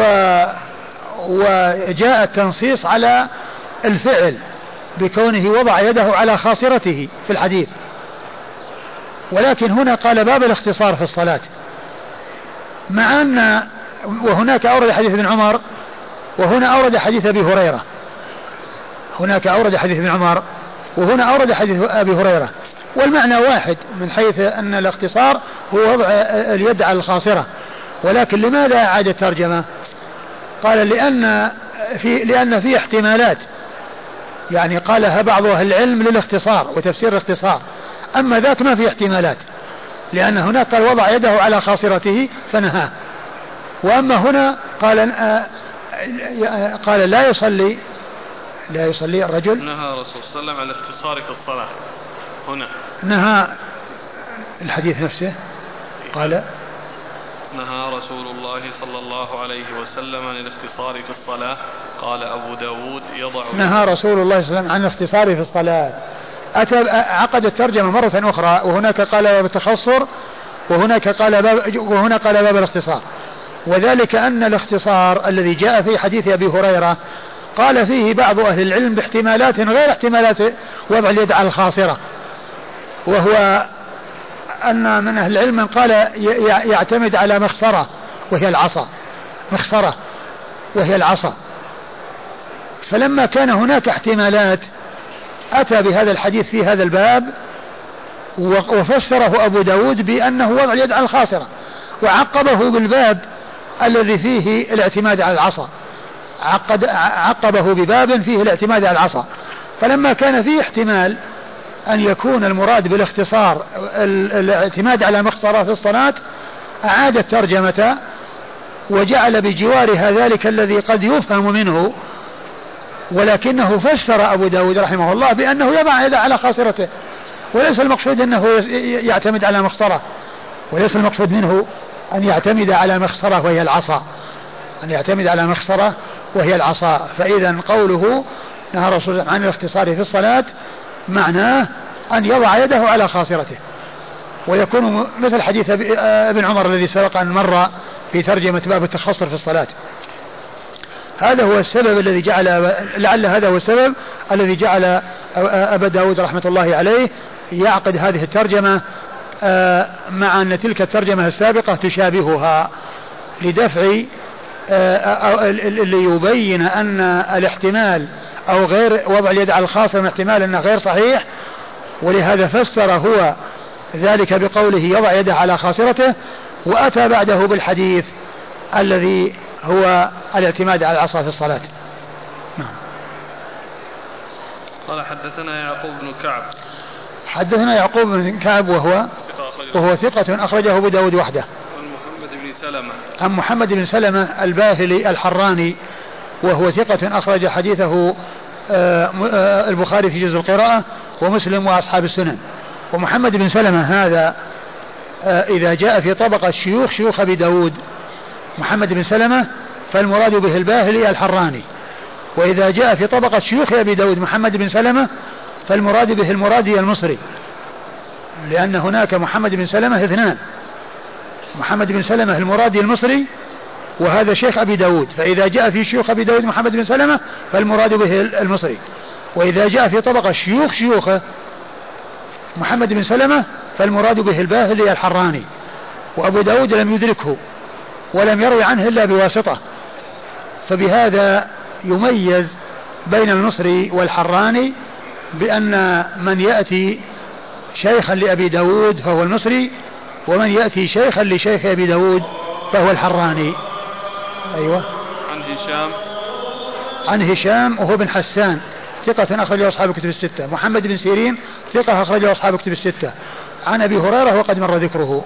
وجاء التنصيص على الفعل بكونه وضع يده على خاصرته في الحديث. ولكن هنا قال باب الاختصار في الصلاة. مع أن وهناك أورد حديث ابن عمر وهنا أورد حديث أبي هريرة. هناك أورد حديث ابن عمر وهنا أورد حديث أبي هريرة. والمعنى واحد من حيث أن الاختصار هو وضع اليد على الخاصرة. ولكن لماذا أعاد الترجمة؟ قال لأن في لأن في احتمالات. يعني قالها بعض أهل العلم للاختصار وتفسير الاختصار. أما ذاك ما في احتمالات. لأن هناك قال وضع يده على خاصرته فنهاه. وأما هنا قال قال لا يصلي لا يصلي الرجل. نهى الرسول صلى الله عليه وسلم عن الاختصار في الصلاة. هنا. نهى الحديث نفسه. قال نهى رسول الله صلى الله عليه وسلم عن الاختصار في الصلاة. قال أبو داود يضع نهى رسول الله صلى الله عليه وسلم عن الاختصار في الصلاة. أتى عقد الترجمة مرة أخرى وهناك قال باب التخصر وهناك قال باب وهنا قال باب الاختصار. وذلك أن الاختصار الذي جاء في حديث أبي هريرة قال فيه بعض أهل العلم باحتمالات غير احتمالات وضع اليد على الخاصرة. وهو أن من أهل العلم من قال يعتمد على مخصرة وهي العصا. مخصرة وهي العصا. فلما كان هناك احتمالات أتى بهذا الحديث في هذا الباب وفسره أبو داود بأنه وضع اليد على الخاصرة وعقبه بالباب الذي فيه الاعتماد على العصا. عقد عقبه بباب فيه الاعتماد على العصا. فلما كان فيه احتمال أن يكون المراد بالاختصار الاعتماد على مختصرة في الصلاة أعاد الترجمة وجعل بجوارها ذلك الذي قد يفهم منه ولكنه فسر أبو داود رحمه الله بأنه يضع يده على خاصرته وليس المقصود أنه يعتمد على مخصرة وليس المقصود منه أن يعتمد على مخصرة وهي العصا أن يعتمد على مخصرة وهي العصا. فإذا قوله نهى الرسول عن الاختصار في الصلاة معناه أن يضع يده على خاصرته. ويكون مثل حديث ابن عمر الذي سبق أن مر في ترجمة باب التخصر في الصلاة. هذا هو السبب الذي جعل لعل هذا هو السبب الذي جعل أبا داود رحمة الله عليه يعقد هذه الترجمة آه، مع أن تلك الترجمة السابقة تشابهها لدفع آه، اللي يبين أن الاحتمال أو غير وضع اليد على الخاصة من احتمال أنه غير صحيح ولهذا فسر هو ذلك بقوله يضع يده على خاصرته وأتى بعده بالحديث الذي هو الاعتماد على العصا في الصلاة. نعم. قال حدثنا يعقوب بن كعب. حدثنا يعقوب بن كعب وهو وهو ثقة أخرجه أبو داود وحده. عن محمد بن سلمة. عن محمد بن سلمة الباهلي الحراني وهو ثقة أخرج حديثه آه، آه، البخاري في جزء القراءة ومسلم وأصحاب السنن. ومحمد بن سلمة هذا آه، إذا جاء في طبقة شيوخ شيوخ أبي داود. محمد بن سلمة فالمراد به الباهلي الحراني. وإذا جاء في طبقة شيوخ أبي داود محمد بن سلمة فالمراد به المرادي المصري. لأن هناك محمد بن سلمة اثنان. محمد بن سلمة المرادي المصري وهذا شيخ أبي داود. فإذا جاء في شيوخ أبي داود محمد بن سلمة فالمراد به المصري. وإذا جاء في طبقة شيوخ شيوخه محمد بن سلمة فالمراد به الباهلي الحراني. وأبو داود لم يدركه ولم يروي عنه إلا بواسطة. فبهذا يميز بين المصري والحراني بأن من يأتي شيخا لأبي داود فهو المصري ومن يأتي شيخا لشيخ أبي داود فهو الحراني. أيوة. عن هشام. عن هشام وهو بن حسان. ثقة أخرجه أصحاب الكتب الستة. محمد بن سيرين ثقة أخرجه أصحاب الكتب الستة. عن أبي هريرة وقد مر ذكره.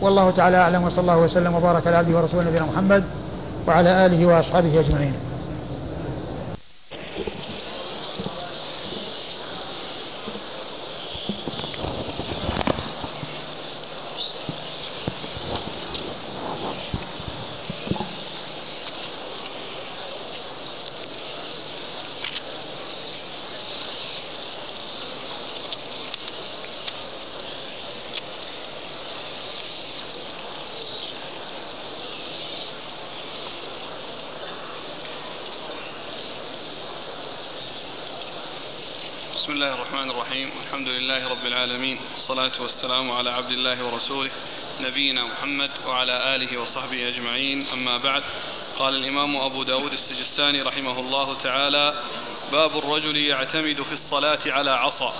والله تعالى أعلم وصلى الله وسلم وبارك على عبده ورسوله نبينا محمد وعلى آله وأصحابه أجمعين بسم الله الرحمن الرحيم الحمد لله رب العالمين والصلاة والسلام على عبد الله ورسوله نبينا محمد وعلى آله وصحبه أجمعين أما بعد قال الإمام أبو داود السجستاني رحمه الله تعالى باب الرجل يعتمد في الصلاة على عصا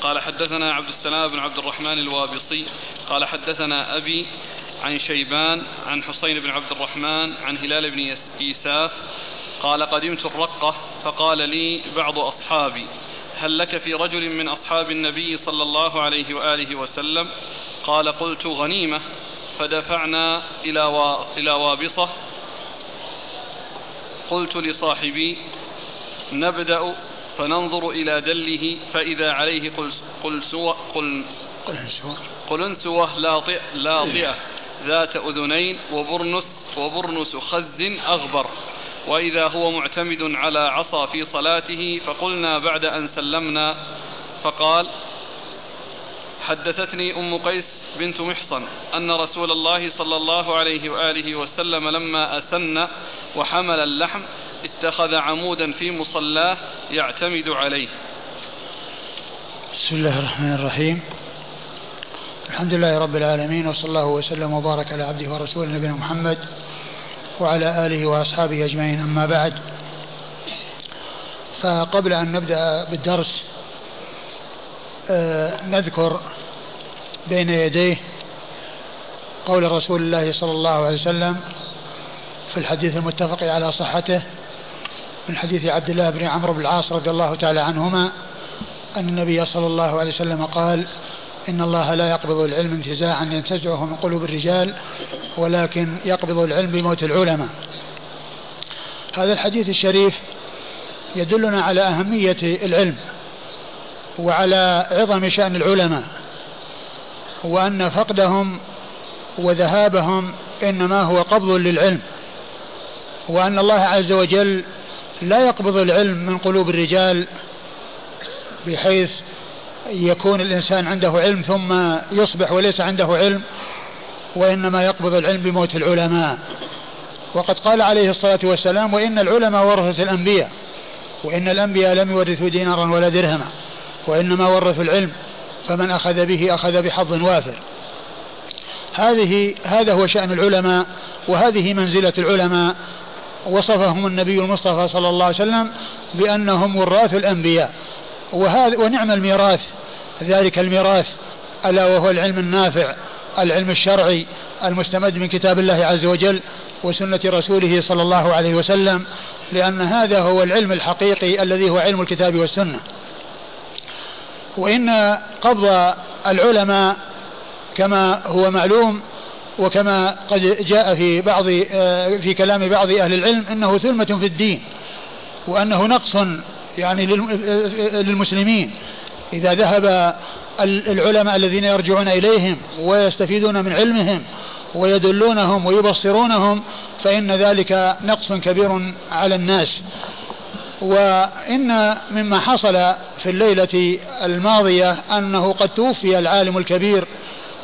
قال حدثنا عبد السلام بن عبد الرحمن الوابصي قال حدثنا أبي عن شيبان عن حسين بن عبد الرحمن عن هلال بن إيساف قال قدمت الرقة فقال لي بعض أصحابي هل لك في رجل من أصحاب النبي صلى الله عليه وآله وسلم؟ قال قلت غنيمة. فدفعنا إلى إلى وابصة. قلت لصاحبي نبدأ فننظر إلى دله فإذا عليه قل قل سوى قل قل انسوة لاطئ لاطئة ذات أذنين وبرنس وبرنس خز أغبر. وإذا هو معتمد على عصا في صلاته فقلنا بعد أن سلمنا فقال حدثتني أم قيس بنت محصن أن رسول الله صلى الله عليه وآله وسلم لما أسن وحمل اللحم اتخذ عمودا في مصلاه يعتمد عليه. بسم الله الرحمن الرحيم. الحمد لله رب العالمين وصلى الله وسلم وبارك على عبده ورسوله نبينا محمد وعلى آله وأصحابه أجمعين. أما بعد فقبل أن نبدأ بالدرس آه، نذكر بين يديه قول رسول الله صلى الله عليه وسلم في الحديث المتفق على صحته من حديث عبد الله بن عمرو بن العاص رضي الله تعالى عنهما أن النبي صلى الله عليه وسلم قال إن الله لا يقبض العلم انتزاعا ينتزعه من قلوب الرجال ولكن يقبض العلم بموت العلماء. هذا الحديث الشريف يدلنا على أهمية العلم وعلى عظم شأن العلماء وأن فقدهم وذهابهم إنما هو قبض للعلم وأن الله عز وجل لا يقبض العلم من قلوب الرجال بحيث يكون الإنسان عنده علم ثم يصبح وليس عنده علم وإنما يقبض العلم بموت العلماء. وقد قال عليه الصلاة والسلام وإن العلماء ورثة الأنبياء وإن الأنبياء لم يورثوا دينارا ولا درهما وإنما ورثوا العلم فمن أخذ به أخذ بحظ وافر. هذه هذا هو شأن العلماء وهذه منزلة العلماء. وصفهم النبي المصطفى صلى الله عليه وسلم بأنهم وراث الأنبياء. وهذا ونعم الميراث. ذلك الميراث ألا وهو العلم النافع العلم الشرعي المستمد من كتاب الله عز وجل وسنة رسوله صلى الله عليه وسلم لأن هذا هو العلم الحقيقي الذي هو علم الكتاب والسنة. وإن قبض العلماء كما هو معلوم وكما قد جاء في بعض في كلام بعض أهل العلم أنه ثلمة في الدين وأنه نقص يعني للمسلمين. إذا ذهب العلماء الذين يرجعون إليهم ويستفيدون من علمهم ويدلونهم ويبصرونهم فإن ذلك نقص كبير على الناس. وإن مما حصل في الليلة الماضية أنه قد توفي العالم الكبير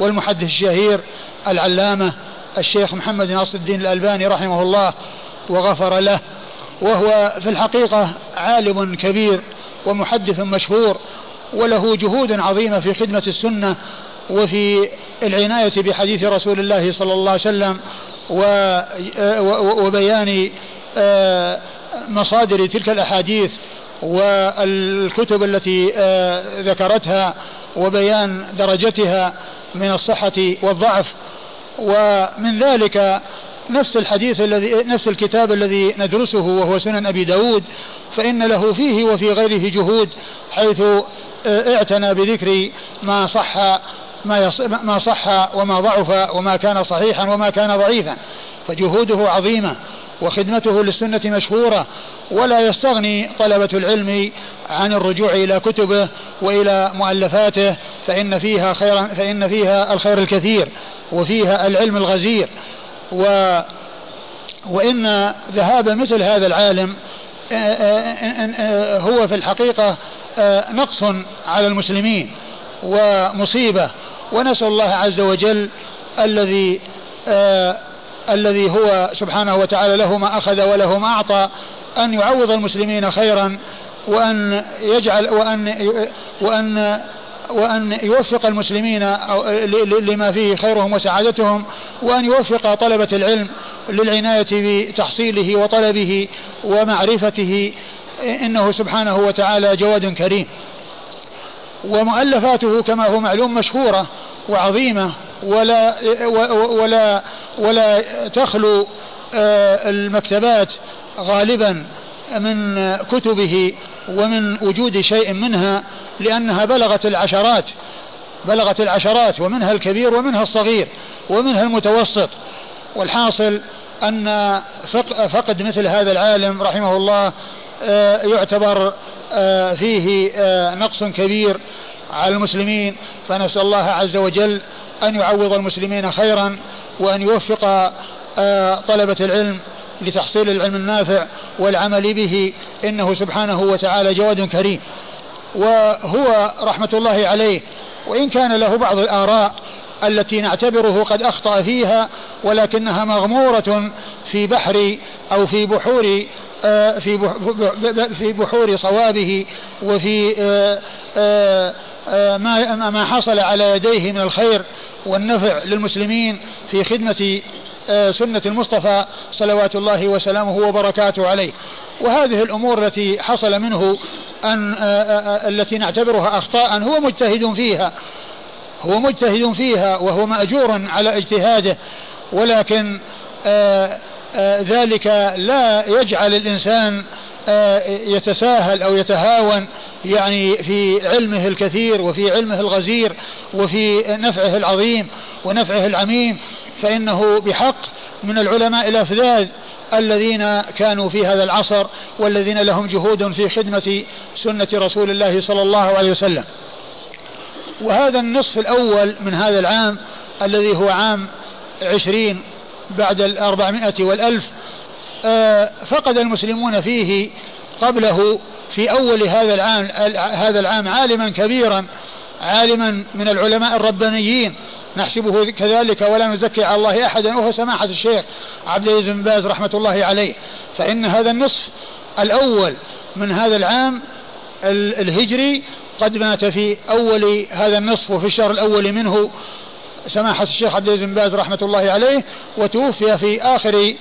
والمحدث الشهير العلامة الشيخ محمد ناصر الدين الألباني رحمه الله وغفر له وهو في الحقيقة عالم كبير ومحدث مشهور وله جهود عظيمة في خدمة السنة وفي العناية بحديث رسول الله صلى الله عليه وسلم وبيان آه، مصادر تلك الأحاديث والكتب التي آه، ذكرتها وبيان درجتها من الصحة والضعف. ومن ذلك نفس الحديث الذي نفس الكتاب الذي ندرسه وهو سنن أبي داود فإن له فيه وفي غيره جهود حيث آه، اعتنى بذكر ما صح ما ما صح وما ضعف وما كان صحيحا وما كان ضعيفا. فجهوده عظيمة وخدمته للسنة مشهورة ولا يستغني طلبة العلم عن الرجوع إلى كتبه وإلى مؤلفاته فإن فيها خيرا فإن فيها الخير الكثير وفيها العلم الغزير. و وإن ذهاب مثل هذا العالم آه، آه، آه، هو في الحقيقة نقص على المسلمين ومصيبة. ونسأل الله عز وجل الذي الذي هو سبحانه وتعالى له ما أخذ وله ما أعطى أن يعوض المسلمين خيرا وأن يجعل وأن وأن وأن يوفق المسلمين لما فيه خيرهم وسعادتهم وأن يوفق طلبة العلم للعناية بتحصيله وطلبه ومعرفته. إنه سبحانه وتعالى جواد كريم. ومؤلفاته كما هو معلوم مشهورة وعظيمة ولا ولا ولا تخلو آه، المكتبات غالبا من كتبه ومن وجود شيء منها لأنها بلغت العشرات بلغت العشرات ومنها الكبير ومنها الصغير ومنها المتوسط. والحاصل أن فقد مثل هذا العالم رحمه الله آه، يعتبر آه، فيه آه، نقص كبير على المسلمين. فنسأل الله عز وجل أن يعوض المسلمين خيرا وأن يوفق طلبة العلم. لتحصيل العلم النافع والعمل به إنه سبحانه وتعالى جواد كريم. وهو رحمة الله عليه وإن كان له بعض الآراء التي نعتبره قد أخطأ فيها ولكنها مغمورة في بحر أو في بحور آه، في في بحور صوابه وفي آه، آه، ما ما حصل على يديه من الخير والنفع للمسلمين في خدمة سنة المصطفى صلوات الله وسلامه وبركاته عليه. وهذه الأمور التي حصل منه أن التي نعتبرها أخطاء هو مجتهد فيها هو مجتهد فيها وهو مأجور على اجتهاده ولكن ذلك لا يجعل الإنسان يتساهل أو يتهاون يعني في علمه الكثير وفي علمه الغزير وفي نفعه العظيم ونفعه العميم فإنه بحق من العلماء الأفذاذ الذين كانوا في هذا العصر والذين لهم جهود في خدمة سنة رسول الله صلى الله عليه وسلم. وهذا النصف الأول من هذا العام الذي هو عام عشرين بعد الأربعمائة والألف آه، فقد المسلمون فيه قبله في أول هذا العام هذا العام عالما كبيرا عالما من العلماء الربانيين نحسبه كذلك ولا نزكي على الله أحدا وهو سماحة الشيخ عبد العزيز بن باز رحمة الله عليه. فإن هذا النصف الأول من هذا العام الهجري قد مات في أول هذا النصف وفي الشهر الأول منه سماحة الشيخ عبد العزيز بن باز رحمة الله عليه وتوفي في آخر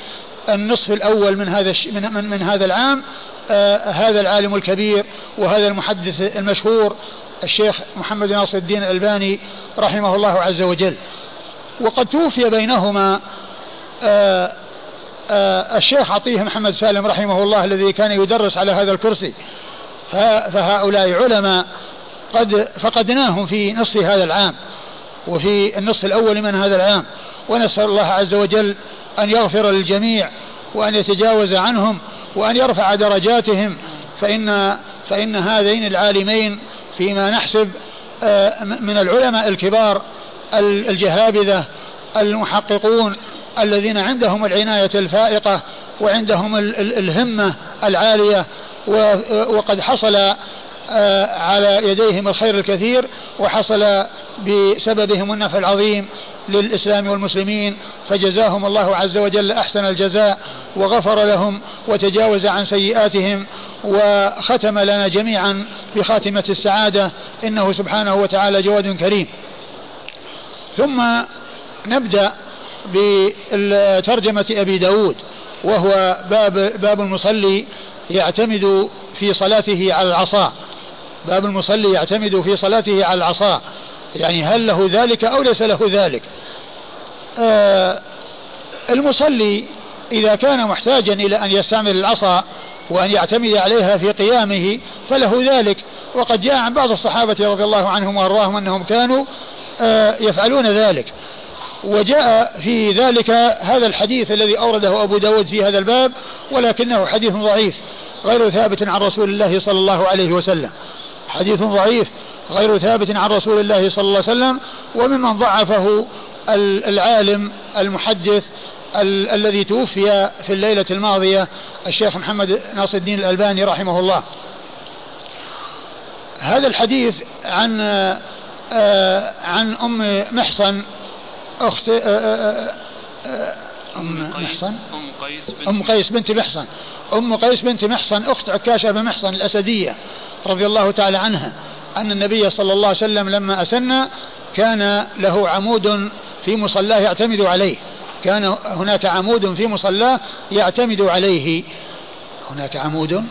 النصف الأول من هذا من, من, من هذا العام آه هذا العالم الكبير وهذا المحدث المشهور الشيخ محمد ناصر الدين الألباني رحمه الله عز وجل. وقد توفي بينهما آه آه الشيخ عطيه محمد سالم رحمه الله الذي كان يدرس على هذا الكرسي. فهؤلاء علماء قد فقدناهم في نصف هذا العام وفي النصف الأول من هذا العام. ونسأل الله عز وجل أن يغفر للجميع وأن يتجاوز عنهم وأن يرفع درجاتهم فإن فإن هذين العالمين فيما نحسب آه، من العلماء الكبار الجهابذة المحققون الذين عندهم العناية الفائقة وعندهم الهمة العالية وقد حصل آه، على يديهم الخير الكثير وحصل بسببهم النفع العظيم للإسلام والمسلمين فجزاهم الله عز وجل أحسن الجزاء وغفر لهم وتجاوز عن سيئاتهم وختم لنا جميعا بخاتمة السعادة. إنه سبحانه وتعالى جواد كريم. ثم نبدأ بترجمة أبي داود وهو باب, باب المصلي يعتمد في صلاته على العصا. باب المصلي يعتمد في صلاته على العصا. يعني هل له ذلك أو ليس له ذلك؟ آه المصلي إذا كان محتاجا إلى أن يستعمل العصا وأن يعتمد عليها في قيامه فله ذلك. وقد جاء عن بعض الصحابة رضي الله عنهم وأرضاهم أنهم كانوا آه يفعلون ذلك. وجاء في ذلك هذا الحديث الذي أورده أبو داود في هذا الباب ولكنه حديث ضعيف غير ثابت عن رسول الله صلى الله عليه وسلم. حديث ضعيف غير ثابت عن رسول الله صلى الله عليه وسلم وممن ضعفه العالم المحدث ال الذي توفي في الليلة الماضية الشيخ محمد ناصر الدين الألباني رحمه الله. هذا الحديث عن آه عن أم محصن أخت آه آه, أم محصن؟ أم قيس بنت أم قيس بنت محصن. أم قيس بنت محصن أخت عكاشة بن محصن الأسدية رضي الله تعالى عنها أن النبي صلى الله عليه وسلم لما أسن كان له عمود في مصلاه يعتمد عليه. كان هناك عمود في مصلاه يعتمد عليه. هناك عمود.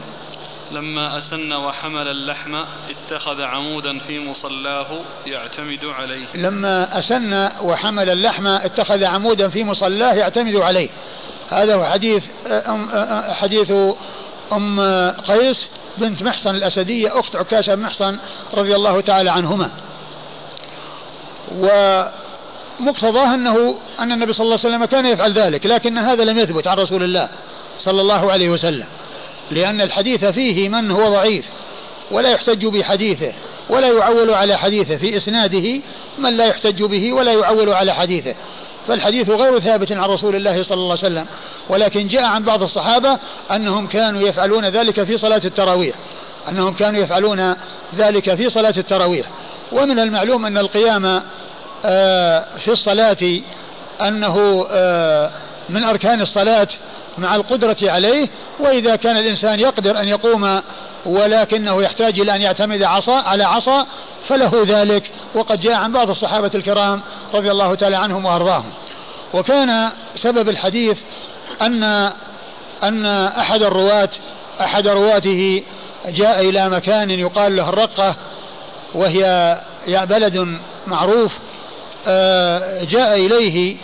لما أسن وحمل اللحم اتخذ عمودا في مصلاه يعتمد عليه. لما أسن وحمل اللحم اتخذ عمودا في مصلاه يعتمد عليه. هذا هو حديث أم حديث أم قيس بنت محصن الأسدية أخت عكاشة بن محصن رضي الله تعالى عنهما. ومقتضاه أنه أن النبي صلى الله عليه وسلم كان يفعل ذلك لكن هذا لم يثبت عن رسول الله صلى الله عليه وسلم لأن الحديث فيه من هو ضعيف ولا يحتج بحديثه ولا يعول على حديثه في إسناده من لا يحتج به ولا يعول على حديثه. فالحديث غير ثابت عن رسول الله صلى الله عليه وسلم ولكن جاء عن بعض الصحابة أنهم كانوا يفعلون ذلك في صلاة التراويح أنهم كانوا يفعلون ذلك في صلاة التراويح. ومن المعلوم أن القيام في الصلاة أنه آه، من أركان الصلاة مع القدرة عليه وإذا كان الإنسان يقدر أن يقوم ولكنه يحتاج إلى أن يعتمد عصا على عصا فله ذلك. وقد جاء عن بعض الصحابة الكرام رضي الله تعالى عنهم وأرضاهم. وكان سبب الحديث أن أن أحد الرواة أحد رواته جاء إلى مكان يقال له الرقة وهي بلد معروف آه، جاء إليه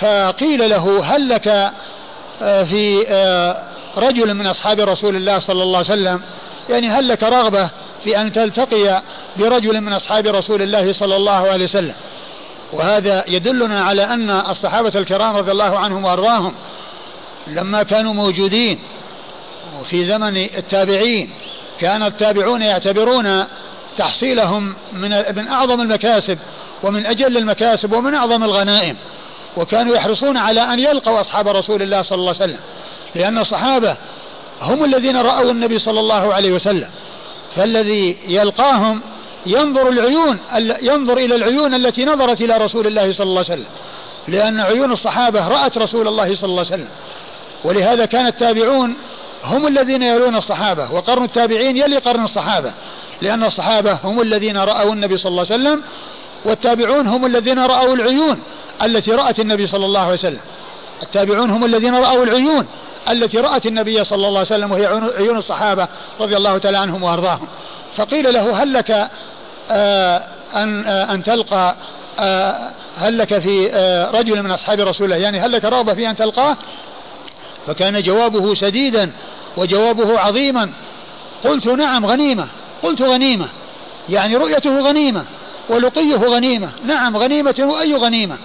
فقيل له هل لك آه، في آه، رجل من أصحاب رسول الله صلى الله عليه وسلم؟ يعني هل لك رغبة في أن تلتقي برجل من أصحاب رسول الله صلى الله عليه وسلم؟ وهذا يدلنا على أن الصحابة الكرام رضي الله عنهم وأرضاهم لما كانوا موجودين وفي زمن التابعين كان التابعون يعتبرون تحصيلهم من من أعظم المكاسب ومن أجل المكاسب ومن أعظم الغنائم. وكانوا يحرصون على أن يلقوا أصحاب رسول الله صلى الله عليه وسلم لأن الصحابة هم الذين رأوا النبي صلى الله عليه وسلم. فالذي يلقاهم ينظر العيون ينظر إلى العيون التي نظرت إلى رسول الله صلى الله عليه وسلم لأن عيون الصحابة رأت رسول الله صلى الله عليه وسلم. ولهذا كان التابعون هم الذين يلون الصحابة وقرن التابعين يلي قرن الصحابة لأن الصحابة هم الذين رأوا النبي صلى الله عليه وسلم والتابعون هم الذين رأوا العيون التي رأت النبي صلى الله عليه وسلم. التابعون هم الذين رأوا العيون التي رأت النبي صلى الله عليه وسلم وهي عيون الصحابة رضي الله تعالى عنهم وأرضاهم. فقيل له هل لك آه أن, آه أن تلقى آه هل لك في آه رجل من أصحاب رسول الله؟ يعني هل لك رغبة في أن تلقاه؟ فكان جوابه سديدا وجوابه عظيما. قلت نعم غنيمة. قلت غنيمة. يعني رؤيته غنيمة ولقيه غنيمة. نعم غنيمة وأي غنيمة.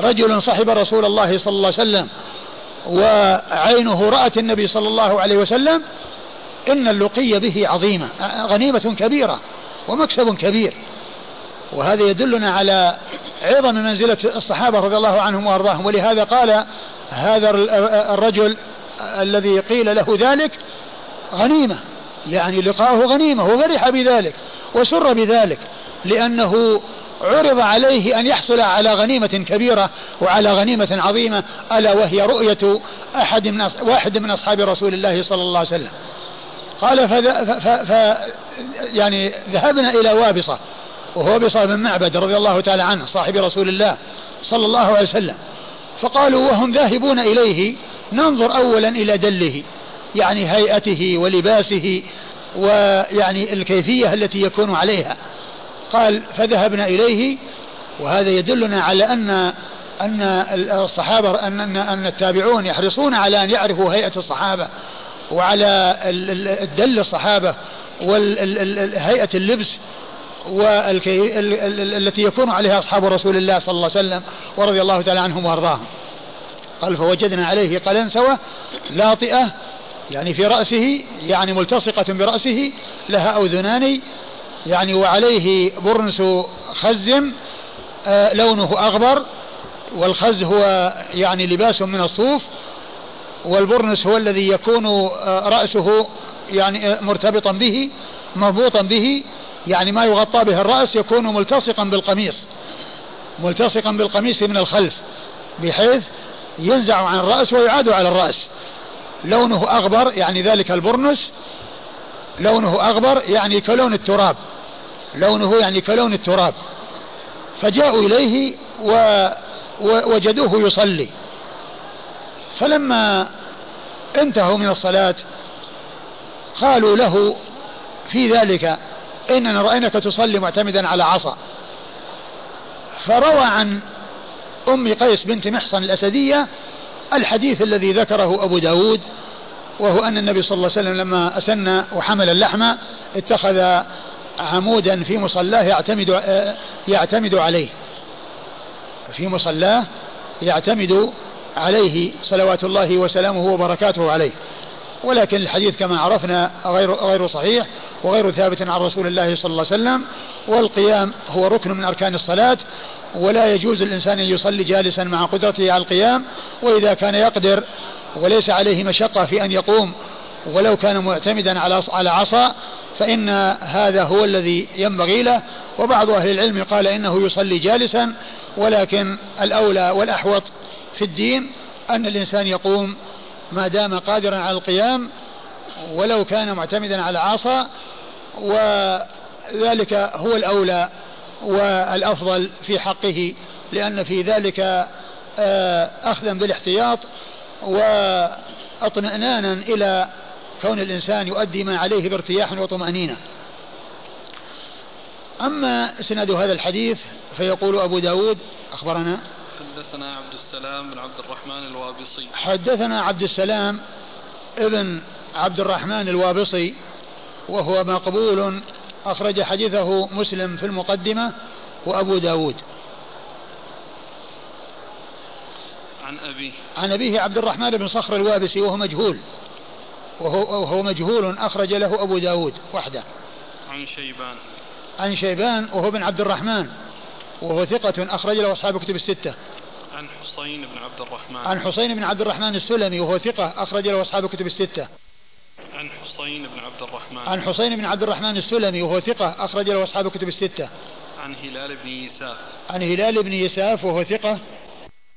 رجل صحب رسول الله صلى الله عليه وسلم وعينه رأت النبي صلى الله عليه وسلم إن اللقي به عظيمة. غنيمة كبيرة ومكسب كبير. وهذا يدلنا على عظم منزلة الصحابة رضي الله عنهم وأرضاهم. ولهذا قال هذا الرجل الذي قيل له ذلك غنيمة. يعني لقاؤه غنيمة وفرح بذلك وسر بذلك لأنه عرض عليه أن يحصل على غنيمة كبيرة وعلى غنيمة عظيمة ألا وهي رؤية أحد من واحد من أصحاب رسول الله صلى الله عليه وسلم. قال فذ... ف... ف... يعني ذهبنا إلى وابصة وهو بصة بن معبد رضي الله تعالى عنه صاحب رسول الله صلى الله عليه وسلم. فقالوا وهم ذاهبون إليه. ننظر أولا إلى دله يعني هيئته ولباسه ويعني الكيفية التي يكون عليها. قال فذهبنا إليه. وهذا يدلنا على أن أن الصحابة أن أن, أن التابعون يحرصون على أن يعرفوا هيئة الصحابة وعلى الدل الصحابة وهيئة اللبس والتي يكون عليها أصحاب رسول الله صلى الله عليه وسلم ورضي الله تعالى عنهم وأرضاهم. قال فوجدنا عليه قلنسوة لاطئة يعني في رأسه يعني ملتصقة برأسه لها أذنان يعني وعليه برنس خز آه لونه أغبر والخز هو يعني لباس من الصوف والبرنس هو الذي يكون آه رأسه يعني آه مرتبطا به مربوطا به يعني ما يغطى به الرأس يكون ملتصقا بالقميص ملتصقا بالقميص من الخلف بحيث ينزع عن الرأس ويعاد على الرأس. لونه أغبر يعني ذلك البرنس لونه أغبر يعني كلون التراب لونه يعني كلون التراب. فجاءوا إليه ووجدوه يصلي. فلما انتهوا من الصلاة قالوا له في ذلك إننا رأيناك تصلي معتمدا على عصا. فروى عن أم قيس بنت محصن الأسدية الحديث الذي ذكره أبو داود وهو أن النبي صلى الله عليه وسلم لما أسن وحمل اللحم اتخذ عمودا في مصلاه يعتمد يعتمد عليه. في مصلاه يعتمد عليه صلوات الله وسلامه وبركاته عليه. ولكن الحديث كما عرفنا غير غير صحيح وغير ثابت عن رسول الله صلى الله عليه وسلم والقيام هو ركن من أركان الصلاة ولا يجوز الانسان أن يصلي جالسا مع قدرته على القيام وإذا كان يقدر وليس عليه مشقة في أن يقوم ولو كان معتمدا على على عصا فإن هذا هو الذي ينبغي له. وبعض أهل العلم قال إنه يصلي جالسا ولكن الأولى والأحوط في الدين أن الإنسان يقوم ما دام قادرا على القيام ولو كان معتمدا على عصا وذلك هو الأولى والأفضل في حقه لأن في ذلك آه، أخذا بالاحتياط واطمئنانا إلى كون الإنسان يؤدي ما عليه بارتياح وطمأنينة. أما سند هذا الحديث فيقول أبو داود أخبرنا حدثنا عبد السلام بن عبد الرحمن الوابصي. حدثنا عبد السلام ابن عبد الرحمن الوابصي وهو مقبول أخرج حديثه مسلم في المقدمة وأبو داود. عن أبيه. عن أبيه عبد الرحمن بن صخر الوابسي وهو مجهول وهو, وهو مجهول أخرج له أبو داود وحده. عن شيبان. عن شيبان وهو بن عبد الرحمن وهو ثقة أخرج له أصحاب كتب الستة. عن حسين بن عبد الرحمن. عن حسين بن عبد الرحمن السلمي وهو ثقة أخرج له أصحاب كتب الستة. عن حسين بن عبد الرحمن. عن حسين بن عبد الرحمن السلمي وهو ثقة أخرج له أصحاب كتب الستة. عن هلال بن يساف. عن هلال بن يساف وهو ثقة